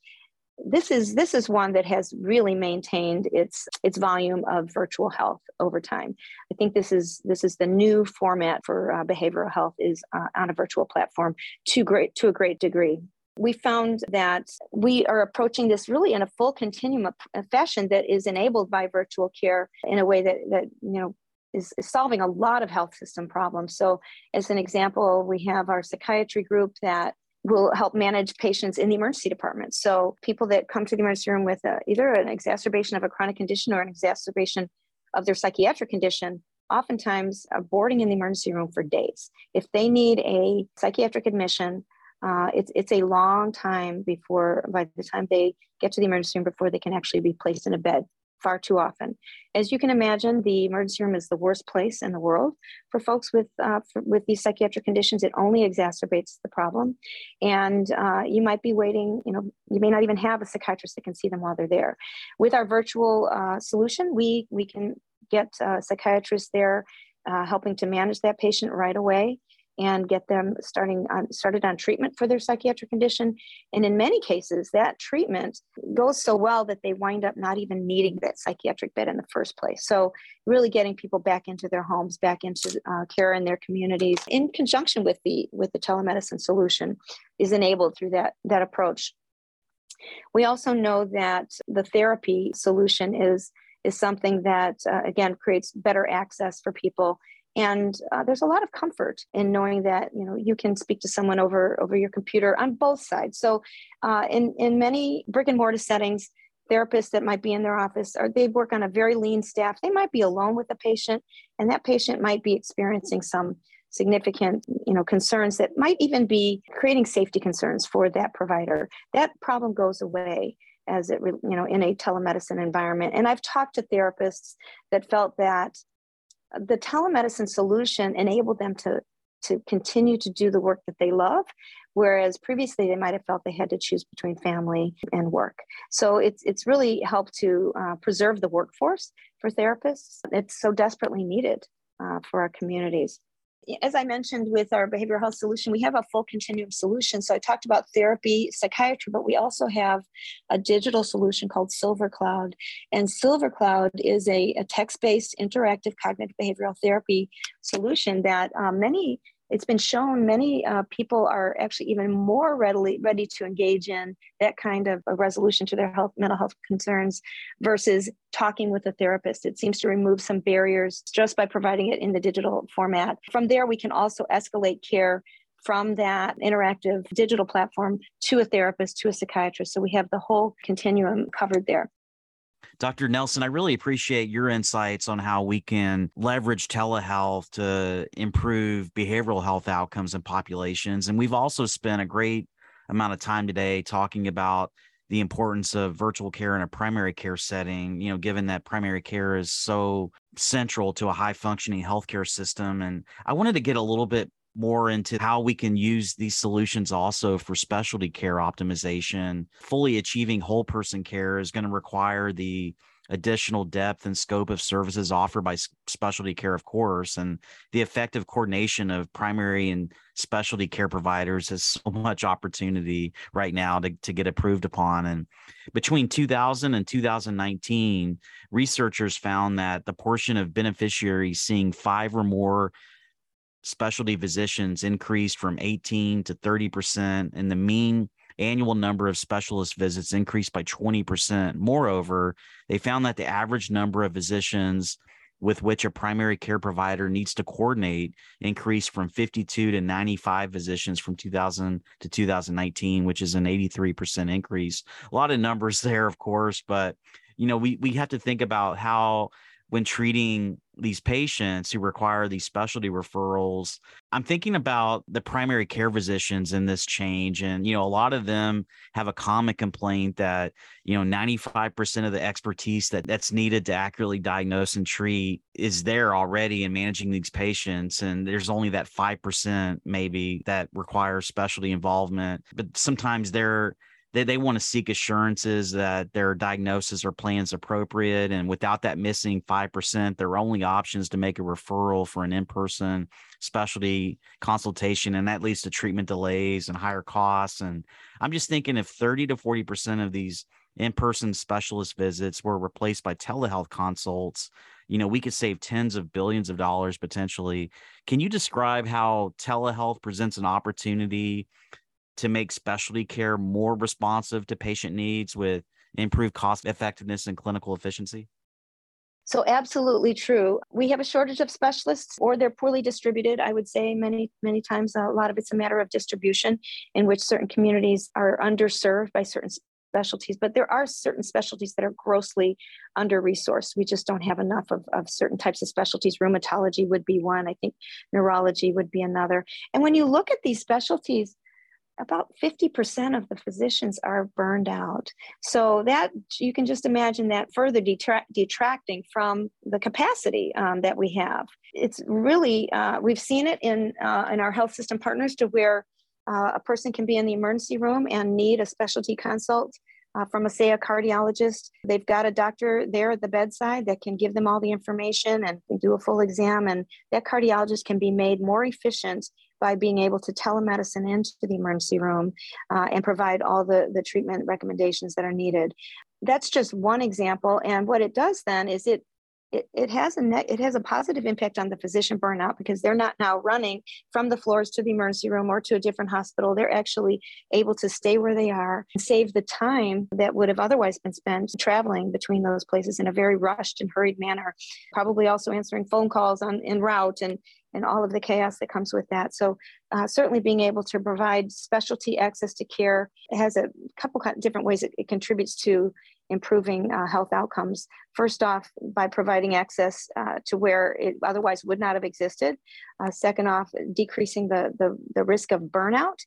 this is this is one that has really maintained its its volume of virtual health over time. I think this is this is the new format for uh, behavioral health is uh, on a virtual platform to great to a great degree we found that we are approaching this really in a full continuum of fashion that is enabled by virtual care in a way that, that you know is, is, solving a lot of health system problems. So, as an example, we have our psychiatry group that will help manage patients in the emergency department. So, people that come to the emergency room with a, either an exacerbation of a chronic condition or an exacerbation of their psychiatric condition, oftentimes are boarding in the emergency room for days. If they need a psychiatric admission, uh, it's it's a long time before by the time they get to the emergency room before they can actually be placed in a bed far too often. As you can imagine the emergency room is the worst place in the world. For folks with uh, for, with these psychiatric conditions it only exacerbates the problem. And uh, you might be waiting you know you may not even have a psychiatrist that can see them while they're there. With our virtual uh, solution we we can get psychiatrists there uh, helping to manage that patient right away and get them starting on, started on treatment for their psychiatric condition. And in many cases, that treatment goes so well that they wind up not even needing that psychiatric bed in the first place. So, really getting people back into their homes, back into uh, care in their communities, in conjunction with the with the telemedicine solution, is enabled through that that approach. We also know that the therapy solution is is something that uh, again creates better access for people and uh, there's a lot of comfort in knowing that you know you can speak to someone over over your computer on both sides. So uh, in in many brick and mortar settings therapists that might be in their office or they work on a very lean staff. They might be alone with the patient and that patient might be experiencing some significant you know concerns that might even be creating safety concerns for that provider. That problem goes away as it you know in a telemedicine environment. And i've talked to therapists that felt that the telemedicine solution enabled them to to continue to do the work that they love whereas previously they might have felt they had to choose between family and work. So it's it's really helped to uh, preserve the workforce for therapists. It's so desperately needed uh, for our communities as I mentioned with our behavioral health solution, we have a full continuum solution. So I talked about therapy, psychiatry, but we also have a digital solution called Silver Cloud. And Silver Cloud is a, a text based interactive cognitive behavioral therapy solution that um, many it's been shown many uh, people are actually even more readily ready to engage in that kind of a resolution to their health mental health concerns versus talking with a therapist. It seems to remove some barriers just by providing it in the digital format. From there we can also escalate care from that interactive digital platform to a therapist to a psychiatrist. So we have the whole continuum covered there Dr. Nelson, I really appreciate your insights on how we can leverage telehealth to improve behavioral health outcomes in populations. And we've also spent a great amount of time today talking about the importance of virtual care in a primary care setting, you know, given that primary care is so central to a high functioning healthcare system. And I wanted to get a little bit more into how we can use these solutions also for specialty care optimization. Fully achieving whole person care is going to require the additional depth and scope of services offered by specialty care, of course, and the effective coordination of primary and specialty care providers has so much opportunity right now to, to get approved upon. And between 2000 and 2019, researchers found that the portion of beneficiaries seeing five or more specialty physicians increased from 18 to 30%, and the mean annual number of specialist visits increased by 20%. Moreover, they found that the average number of physicians with which a primary care provider needs to coordinate increased from 52 to 95 physicians from 2000 to 2019, which is an 83% increase. A lot of numbers there, of course, but you know, we we have to think about how when treating these patients who require these specialty referrals i'm thinking about the primary care physicians in this change and you know a lot of them have a common complaint that you know 95% of the expertise that that's needed to accurately diagnose and treat is there already in managing these patients and there's only that 5% maybe that requires specialty involvement but sometimes they're they, they want to seek assurances that their diagnosis or plans appropriate and without that missing 5% their only options to make a referral for an in-person specialty consultation and that leads to treatment delays and higher costs and i'm just thinking if 30 to 40% of these in-person specialist visits were replaced by telehealth consults you know we could save tens of billions of dollars potentially. Can you describe how telehealth presents an opportunity to make specialty care more responsive to patient needs with improved cost effectiveness and clinical efficiency? So, absolutely true. We have a shortage of specialists, or they're poorly distributed. I would say many, many times a lot of it's a matter of distribution, in which certain communities are underserved by certain specialties. But there are certain specialties that are grossly under resourced. We just don't have enough of, of certain types of specialties. Rheumatology would be one, I think neurology would be another. And when you look at these specialties, about 50% of the physicians are burned out. So that you can just imagine that further detract, detracting from the capacity um, that we have. It's really uh, we've seen it in uh, in our health system partners to where uh, a person can be in the emergency room and need a specialty consult. Uh, from a say a cardiologist they've got a doctor there at the bedside that can give them all the information and do a full exam and that cardiologist can be made more efficient by being able to telemedicine into the emergency room uh, and provide all the, the treatment recommendations that are needed. That's just one example. And what it does then is it it, it has a net, it has a positive impact on the physician burnout because they're not now running from the floors to the emergency room or to a different hospital. They're actually able to stay where they are and save the time that would have otherwise been spent traveling between those places in a very rushed and hurried manner. Probably also answering phone calls on en route and and all of the chaos that comes with that. So, uh, certainly being able to provide specialty access to care has a couple different ways it, it contributes to improving uh, health outcomes. First off, by providing access uh, to where it otherwise would not have existed. Uh, second off, decreasing the, the, the, risk of burnout.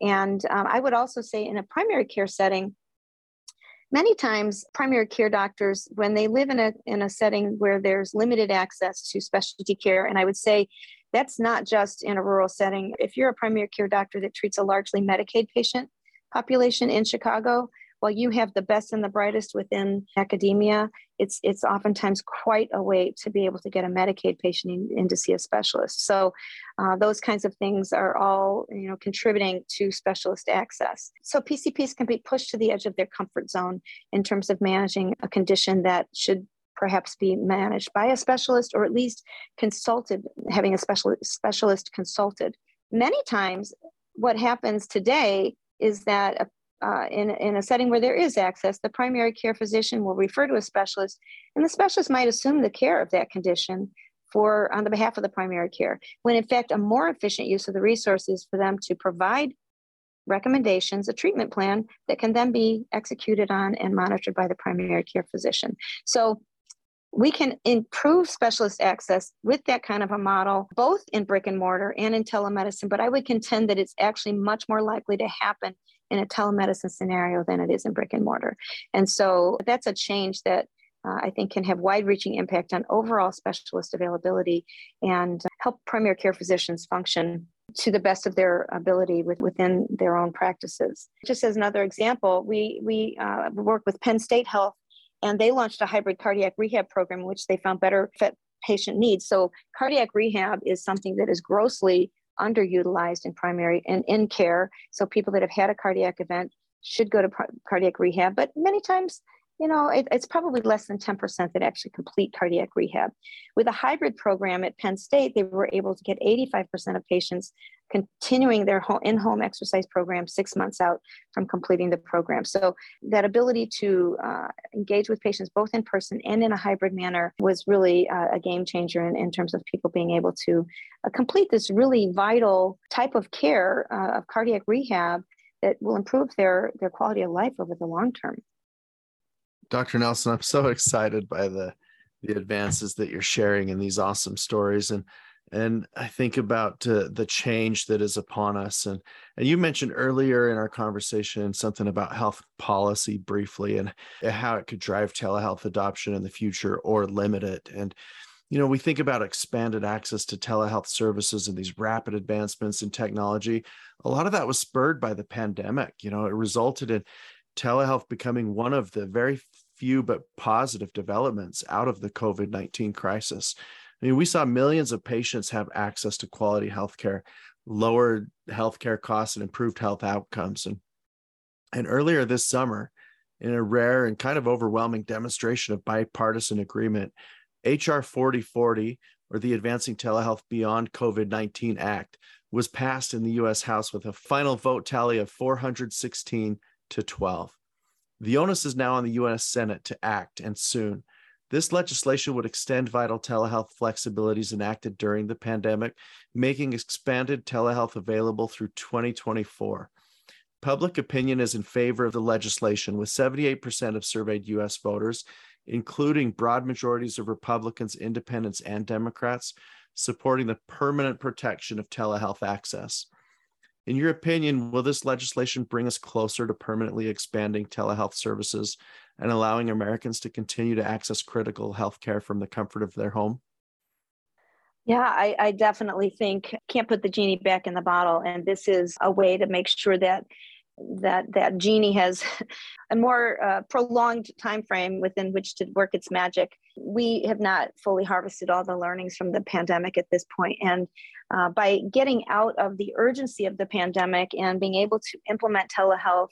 And um, I would also say in a primary care setting, many times primary care doctors when they live in a in a setting where there's limited access to specialty care and i would say that's not just in a rural setting if you're a primary care doctor that treats a largely medicaid patient population in chicago while you have the best and the brightest within academia, it's it's oftentimes quite a wait to be able to get a Medicaid patient in, in to see a specialist. So uh, those kinds of things are all you know contributing to specialist access. So PCPs can be pushed to the edge of their comfort zone in terms of managing a condition that should perhaps be managed by a specialist or at least consulted, having a special, specialist consulted. Many times, what happens today is that a uh, in, in a setting where there is access, the primary care physician will refer to a specialist, and the specialist might assume the care of that condition for on the behalf of the primary care. When in fact, a more efficient use of the resources for them to provide recommendations, a treatment plan that can then be executed on and monitored by the primary care physician. So we can improve specialist access with that kind of a model, both in brick and mortar and in telemedicine. But I would contend that it's actually much more likely to happen in a telemedicine scenario than it is in brick and mortar. And so that's a change that uh, I think can have wide reaching impact on overall specialist availability and help primary care physicians function to the best of their ability with, within their own practices. Just as another example, we, we uh, work with Penn State Health and they launched a hybrid cardiac rehab program, which they found better fit patient needs. So cardiac rehab is something that is grossly underutilized in primary and in care. So people that have had a cardiac event should go to cardiac rehab, but many times you know, it, it's probably less than 10% that actually complete cardiac rehab. With a hybrid program at Penn State, they were able to get 85% of patients continuing their in home exercise program six months out from completing the program. So, that ability to uh, engage with patients both in person and in a hybrid manner was really uh, a game changer in, in, terms of people being able to uh, complete this really vital type of care uh, of cardiac rehab that will improve their, their quality of life over the long term. Dr. Nelson, I'm so excited by the the advances that you're sharing in these awesome stories and and I think about uh, the change that is upon us and and you mentioned earlier in our conversation something about health policy briefly and how it could drive telehealth adoption in the future or limit it and you know we think about expanded access to telehealth services and these rapid advancements in technology a lot of that was spurred by the pandemic you know it resulted in telehealth becoming one of the very few but positive developments out of the COVID 19 crisis. I mean, we saw millions of patients have access to quality healthcare, lowered healthcare costs, and improved health outcomes. And, and earlier this summer, in a rare and kind of overwhelming demonstration of bipartisan agreement, HR 4040, or the Advancing Telehealth Beyond COVID 19 Act, was passed in the US House with a final vote tally of 416 to 12. The onus is now on the US Senate to act and soon. This legislation would extend vital telehealth flexibilities enacted during the pandemic, making expanded telehealth available through 2024. Public opinion is in favor of the legislation, with 78% of surveyed US voters, including broad majorities of Republicans, independents, and Democrats, supporting the permanent protection of telehealth access. In your opinion, will this legislation bring us closer to permanently expanding telehealth services and allowing Americans to continue to access critical health care from the comfort of their home? Yeah, I, I, definitely think can't put the genie back in the bottle, and this is a way to make sure that that that genie has a more uh, prolonged time frame within which to work its magic. We have not fully harvested all the learnings from the pandemic at this point, and uh, by getting out of the urgency of the pandemic and being able to implement telehealth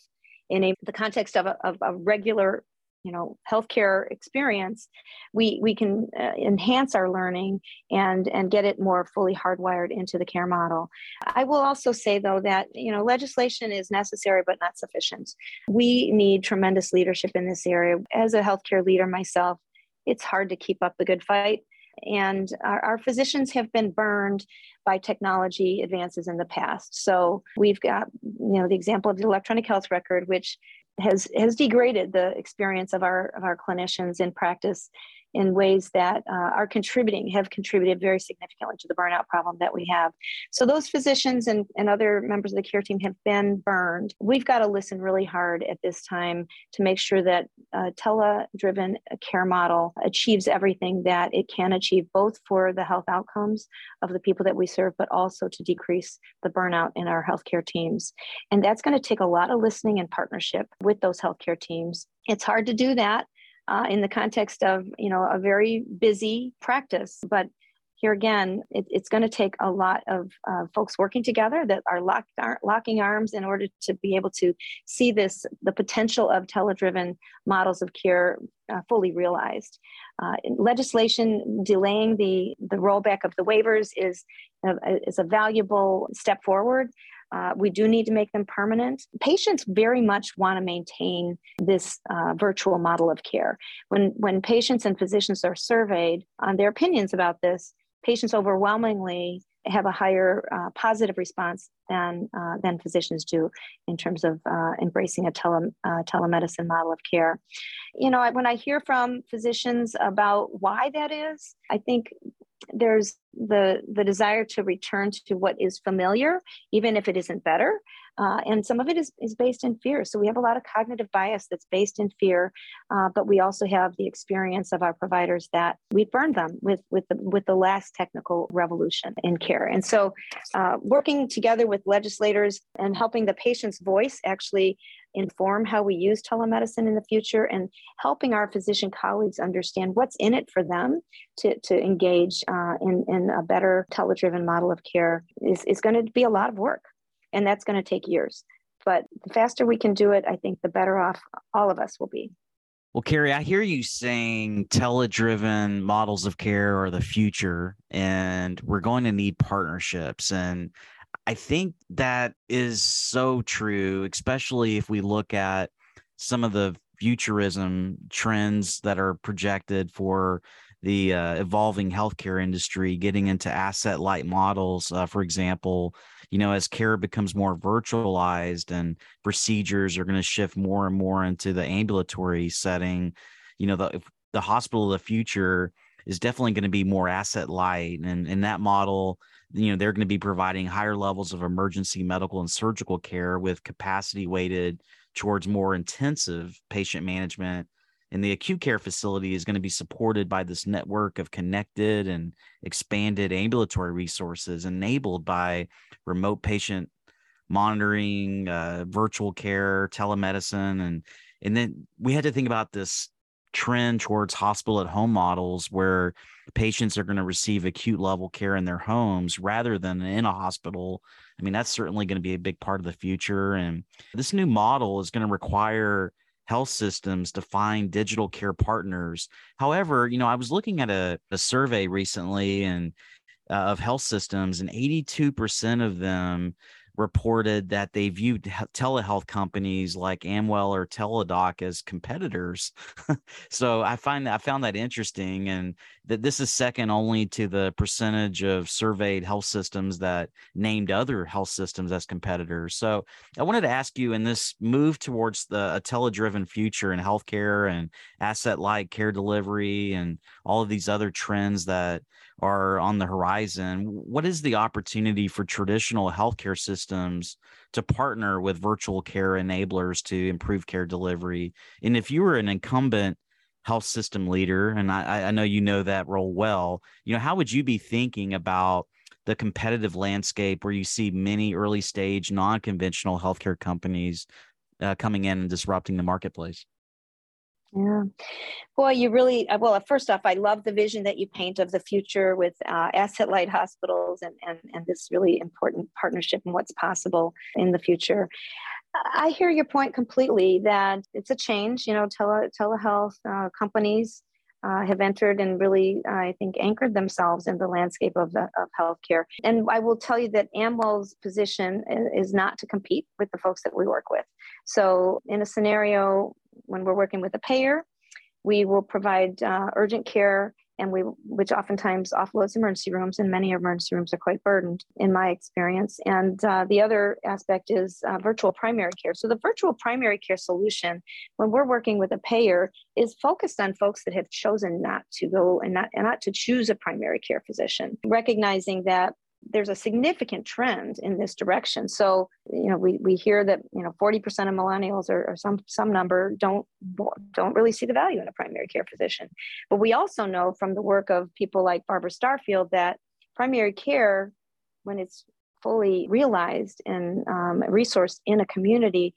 in a, the context of a, of a regular you know healthcare experience we we can uh, enhance our learning and and get it more fully hardwired into the care model. I will also say though that you know legislation is necessary but not sufficient. We need tremendous leadership in this area. As a healthcare leader myself it's hard to keep up the good fight and our, our, physicians have been burned by technology advances in the past. So we've got you know the example of the electronic health record which has has degraded the experience of our of our clinicians in practice in ways that uh, are contributing, have contributed very significantly to the burnout problem that we have. So, those physicians and, and other members of the care team have been burned. We've got to listen really hard at this time to make sure that a tele driven care model achieves everything that it can achieve, both for the health outcomes of the people that we serve, but also to decrease the burnout in our healthcare teams. And that's going to take a lot of listening and partnership with those healthcare teams. It's hard to do that uh, in the context of you know a very busy practice. But here again it, it's going to take a lot of uh, folks working together that are locked, locking arms in order to be able to see this the potential of tele-driven models of care uh, fully realized. Uh, legislation delaying the the rollback of the waivers is a, is a valuable step forward uh, we do need to make them permanent. Patients very much want to maintain this uh, virtual model of care. When, when patients and physicians are surveyed on their opinions about this, patients overwhelmingly have a higher uh, positive response than uh, than physicians do in terms of uh, embracing a tele, telemedicine model of care. You know, when I hear from physicians about why that is, I think there's the the desire to return to what is familiar even if it isn't better Uh, and some of it is, is based in fear. So we have a lot of cognitive bias that's based in fear, uh, but we also have the experience of our providers that we burned them with, with, the, with the last technical revolution in care. And so uh, working together with legislators and helping the patient's voice actually inform how we use telemedicine in the future and helping our physician colleagues understand what's in it for them to, to engage uh, in, in a better tele-driven model of care is, is going to be a lot of work and that's going to take years but the faster we can do it i think the better off all of us will be well, Carrie, I hear you saying tele-driven models of care are the future, and we're going to need partnerships. And I think that is so true, especially if we look at some of the futurism trends that are projected for the uh, evolving healthcare industry, getting into asset light models. Uh, for example, you know, as care becomes more virtualized and procedures are going to shift more and more into the ambulatory setting, you know, the the hospital of the future is definitely going to be more asset light, and in that model you know they're going to be providing higher levels of emergency medical and surgical care with capacity weighted towards more intensive patient management and the acute care facility is going to be supported by this network of connected and expanded ambulatory resources enabled by remote patient monitoring uh, virtual care telemedicine and and then we had to think about this trend towards hospital at home models where patients are going to receive acute level care in their homes rather than in a hospital. I mean, that's certainly going to be a big part of the future. And this new model is going to require health systems to find digital care partners. However, you know, I was looking at a, a survey recently and uh, of health systems, and 82% of them reported that they viewed telehealth companies like Amwell or Teladoc as competitors. so I find that I found that interesting, and that this is second only to the percentage of surveyed health systems that named other health systems as competitors. So I wanted to ask you in this move towards the a tele-driven future in healthcare and asset-light care delivery and all of these other trends that are on the horizon. What is the opportunity for traditional healthcare systems to partner with virtual care enablers to improve care delivery? And if you were an incumbent health system leader, and I, I know you know that role well, you know, how would you be thinking about the competitive landscape where you see many early stage non-conventional healthcare companies uh, coming in and disrupting the marketplace? Yeah. Boy, you really, uh, well, first off, I love the vision that you paint of the future with uh, asset light hospitals and, and, and this really important partnership and what's possible in the future. I hear your point completely that it's a change. You know, tele, telehealth uh, companies uh, have entered and really, I think, anchored themselves in the landscape of, the, of healthcare. And I will tell you that Amwell's position is not to compete with the folks that we work with. So, in a scenario when we're working with a payer, we will provide uh, urgent care and we which oftentimes offloads emergency rooms and many emergency rooms are quite burdened in my experience. And uh, the other aspect is uh, virtual primary care. So the virtual primary care solution when we're working with a payer is focused on folks that have chosen not to go and not, and not to choose a primary care physician recognizing that there's a significant trend in this direction. So, you know, we, we hear that, you know, 40% of millennials or, or some, some number don't, don't really see the value in a primary care physician. But we also know from the work of people like Barbara Starfield that primary care, when it's fully realized and um, resourced in a community,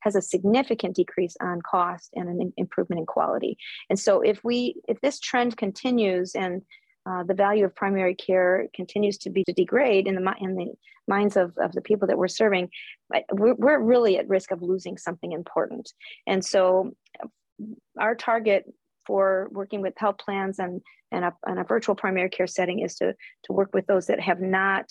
has a significant decrease on cost and an improvement in quality. And so if we if this trend continues and uh, the value of primary care continues to be to degrade in the in the minds of, of the people that we're serving, we're, we're really at risk of losing something important. And so, our target for working with health plans and and a, and a virtual primary care setting is to to work with those that have not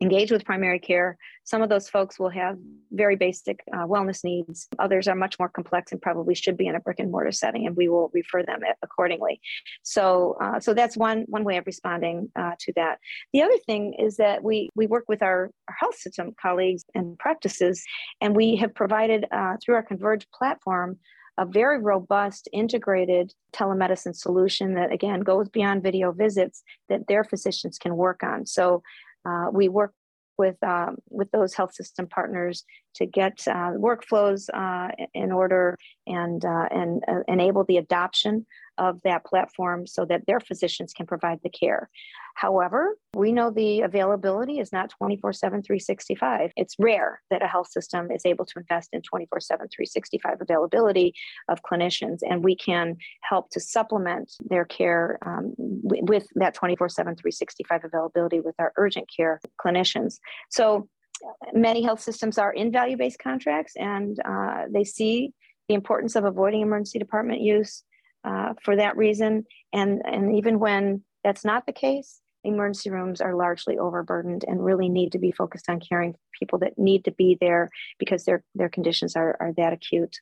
engage with primary care. Some of those folks will have very basic uh, wellness needs. Others are much more complex and probably should be in a brick and mortar setting, and we will refer them accordingly. So, uh, so that's one one way of responding uh, to that. The other thing is that we we work with our, our health system colleagues and practices, and we have provided uh, through our Converge platform a very robust integrated telemedicine solution that again goes beyond video visits that their physicians can work on so uh, we work with um, with those health system partners to get uh, workflows uh, in order and uh, and uh, enable the adoption of that platform so that their physicians can provide the care. However, we know the availability is not 24 7, 365. It's rare that a health system is able to invest in 24 7, 365 availability of clinicians, and we can help to supplement their care um, with that 24 7, 365 availability with our urgent care clinicians. So, many health systems are in value based contracts and uh, they see the importance of avoiding emergency department use uh, for that reason. And, and even when that's not the case, emergency rooms are largely overburdened and really need to be focused on caring for people that need to be there because their, their conditions are, are that acute.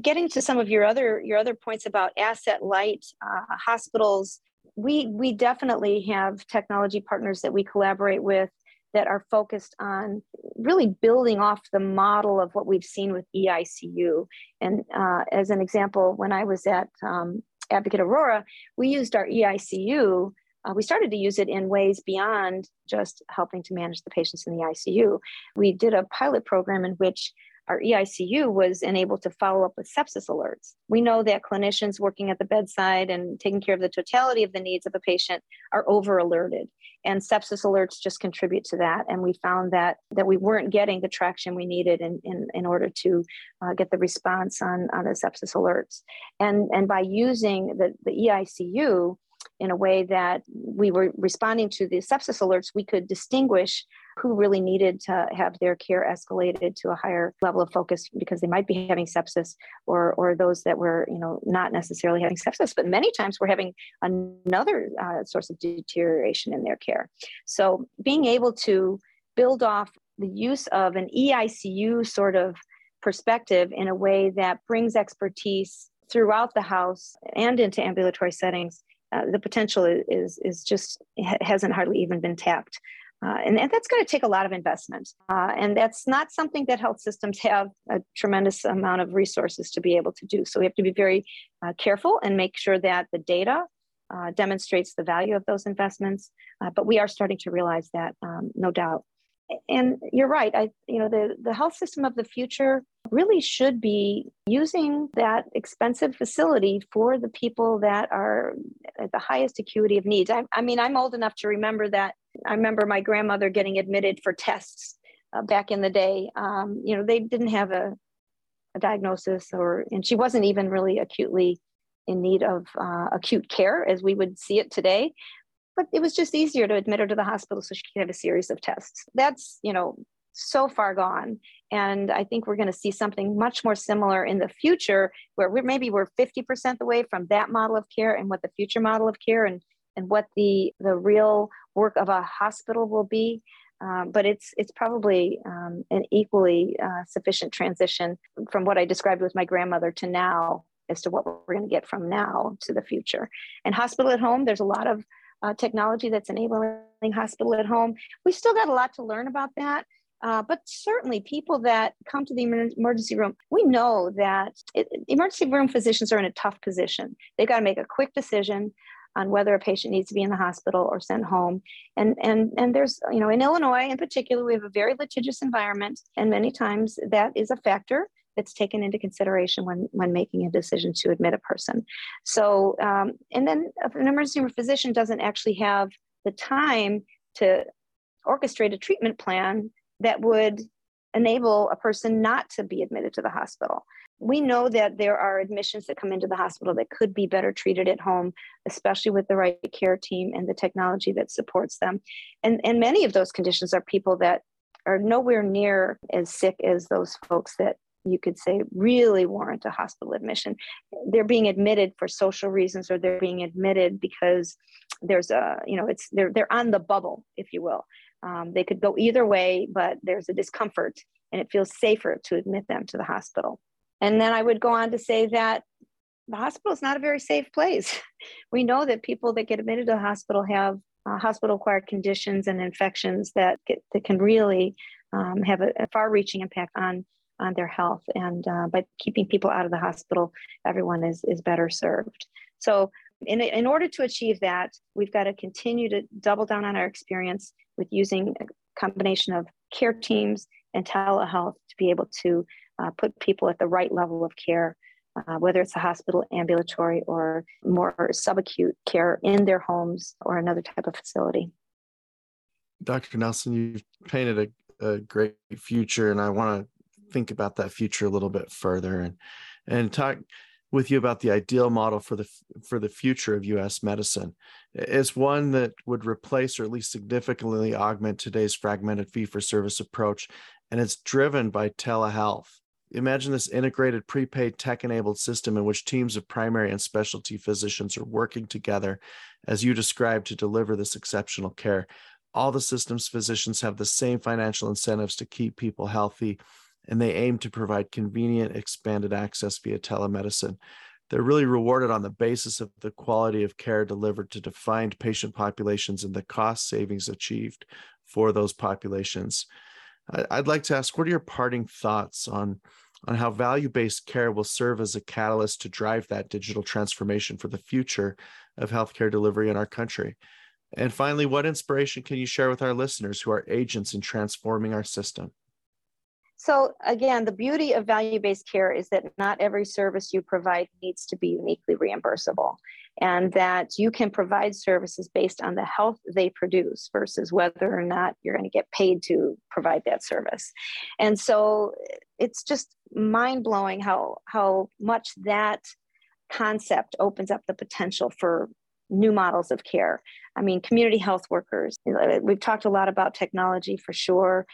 Getting to some of your other your other points about asset light uh, hospitals, we we definitely have technology partners that we collaborate with that are focused on really building off the model of what we've seen with EICU. And uh, as an example, when I was at um, Advocate Aurora, we used our EICU. Uh, we started to use it in ways beyond just helping to manage the patients in the ICU. We did a pilot program in which our EICU was enabled to follow up with sepsis alerts. We know that clinicians working at the bedside and taking care of the totality of the needs of a patient are over alerted and sepsis alerts just contribute to that and we found that that we weren't getting the traction we needed in in, in order to uh, get the response on on the sepsis alerts and and by using the the EICU in a way that we were responding to the sepsis alerts, we could distinguish who really needed to have their care escalated to a higher level of focus because they might be having sepsis or, or those that were, you know, not necessarily having sepsis, but many times we're having another uh, source of deterioration in their care. So being able to build off the use of an EICU sort of perspective in a way that brings expertise throughout the house and into ambulatory settings uh, the potential is is just hasn't hardly even been tapped. Uh, and, and, that's going to take a lot of investment. Uh, and that's not something that health systems have a tremendous amount of resources to be able to do. So we have to be very uh, careful and make sure that the data uh, demonstrates the value of those investments. Uh, but we are starting to realize that, um, no doubt and you're right. I, you know, the, the health system of the future really should be using that expensive facility for the people that are at the highest acuity of needs. I, I mean, I'm old enough to remember that. I remember my grandmother getting admitted for tests uh, back in the day. Um, you know, they didn't have a, a diagnosis, or and she wasn't even really acutely in need of uh, acute care as we would see it today but it was just easier to admit her to the hospital so she could have a series of tests. That's, you know, so far gone. And I think we're going to see something much more similar in the future where we're maybe we're 50% away from that model of care and what the future model of care and, and what the, the real work of a hospital will be. Um, but it's it's probably um, an equally uh, sufficient transition from what I described with my grandmother to now as to what we're going to get from now to the future. And hospital at home, there's a lot of uh, technology that's enabling hospital at home. We still got a lot to learn about that. Uh, but certainly, people that come to the emergency room, we know that it, emergency room physicians are in a tough position. They've got to make a quick decision on whether a patient needs to be in the hospital or sent home. And and and there's you know in Illinois in particular, we have a very litigious environment, and many times that is a factor that's taken into consideration when when making a decision to admit a person. So, um, and then if an emergency room physician doesn't actually have the time to orchestrate a treatment plan that would enable a person not to be admitted to the hospital. We know that there are admissions that come into the hospital that could be better treated at home, especially with the right care team and the technology that supports them. And, and many of those conditions are people that are nowhere near as sick as those folks that you could say really warrant a hospital admission. They're being admitted for social reasons or they're being admitted because there's a, you know, it's they're they're on the bubble, if you will. Um, they could go either way, but there's a discomfort and it feels safer to admit them to the hospital. And then I would go on to say that the hospital is not a very safe place. We know that people that get admitted to the hospital have uh, hospital acquired conditions and infections that, get, that can really um, have a, a far reaching impact on on their health. And uh, by keeping people out of the hospital, everyone is, is better served. So, in, in order to achieve that, we've got to continue to double down on our experience with using a combination of care teams and telehealth to be able to uh, put people at the right level of care, uh, whether it's a hospital, ambulatory, or more subacute care in their homes or another type of facility. Dr. Nelson, you've painted a, a great future, and I want to think about that future a little bit further and and talk with you about the ideal model for the for the future of U.S. medicine. It's one that would replace or at least significantly augment today's fragmented fee-for-service approach, and it's driven by telehealth. Imagine this integrated prepaid tech-enabled system in which teams of primary and specialty physicians are working together, as you described, to deliver this exceptional care. All the system's physicians have the same financial incentives to keep people healthy and they aim to provide convenient, expanded access via telemedicine. They're really rewarded on the basis of the quality of care delivered to defined patient populations and the cost savings achieved for those populations. I'd like to ask, what are your parting thoughts on, on how value based care will serve as a catalyst to drive that digital transformation for the future of healthcare delivery in our country? And finally, what inspiration can you share with our listeners who are agents in transforming our system? So again, the beauty of value-based care is that not every service you provide needs to be uniquely reimbursable and that you can provide services based on the health they produce versus whether or not you're going to get paid to provide that service. And so it's just mind-blowing how how much that concept opens up the potential for new models of care. I mean, community health workers. We've talked a lot about technology for sure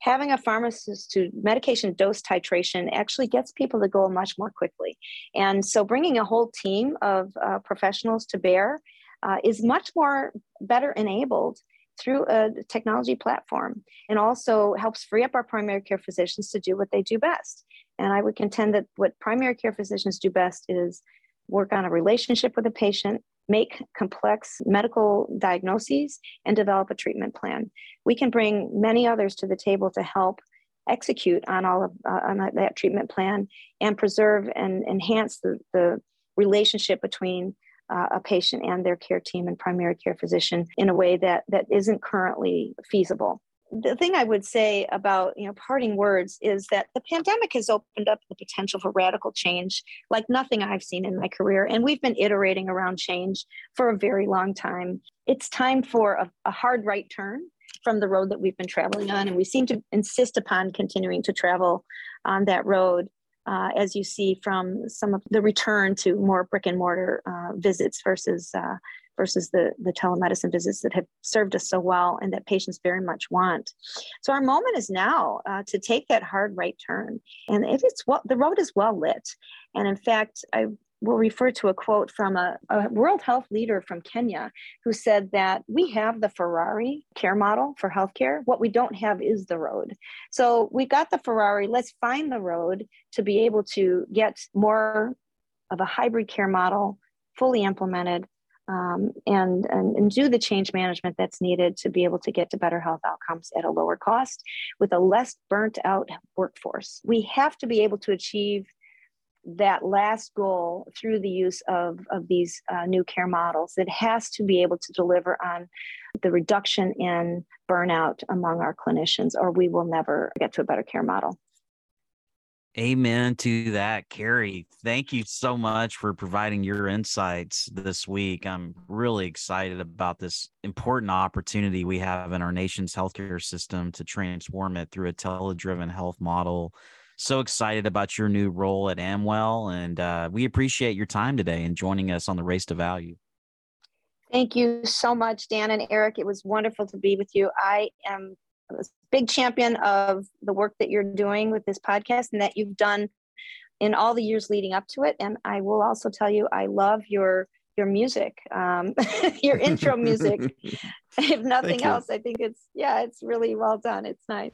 having a pharmacist to medication dose titration actually gets people to go much more quickly. And so bringing a whole team of uh, professionals to bear uh, is much more better enabled through a technology platform and also helps free up our primary care physicians to do what they do best. And I would contend that what primary care physicians do best is work on a relationship with a patient, make complex medical diagnoses, and develop a treatment plan. We can bring many others to the table to help execute on all of uh, on that treatment plan and preserve and enhance the, the relationship between uh, a patient and their care team and primary care physician in a way that that isn't currently feasible the thing I would say about you know parting words is that the pandemic has opened up the potential for radical change like nothing I've seen in my career, and we've been iterating around change for a very long time. It's time for a, a hard right turn from the road that we've been traveling on, and we seem to insist upon continuing to travel on that road. Uh, as you see from some of the return to more brick and mortar uh, visits versus uh, versus the, the telemedicine visits that have served us so well and that patients very much want. So our moment is now uh, to take that hard right turn. And if it's well, the road is well lit. And in fact, I will refer to a quote from a, a, world health leader from Kenya who said that we have the Ferrari care model for healthcare. What we don't have is the road. So we got the Ferrari. Let's find the road to be able to get more of a hybrid care model fully implemented um, and, and, and do the change management that's needed to be able to get to better health outcomes at a lower cost with a less burnt out workforce. We have to be able to achieve that last goal through the use of, of these uh, new care models. It has to be able to deliver on the reduction in burnout among our clinicians, or we will never get to a better care model. Amen to that, Carrie. Thank you so much for providing your insights this week. I'm really excited about this important opportunity we have in our nation's healthcare system to transform it through a tele-driven health model. So excited about your new role at Amwell, and uh, we appreciate your time today and joining us on the Race to Value. Thank you so much, Dan and Eric. It was wonderful to be with you. I am a big champion of the work that you're doing with this podcast and that you've done in all the years leading up to it. And I will also tell you, I love your your music, um, your intro music. if nothing else, I think it's yeah, it's really well done. It's nice.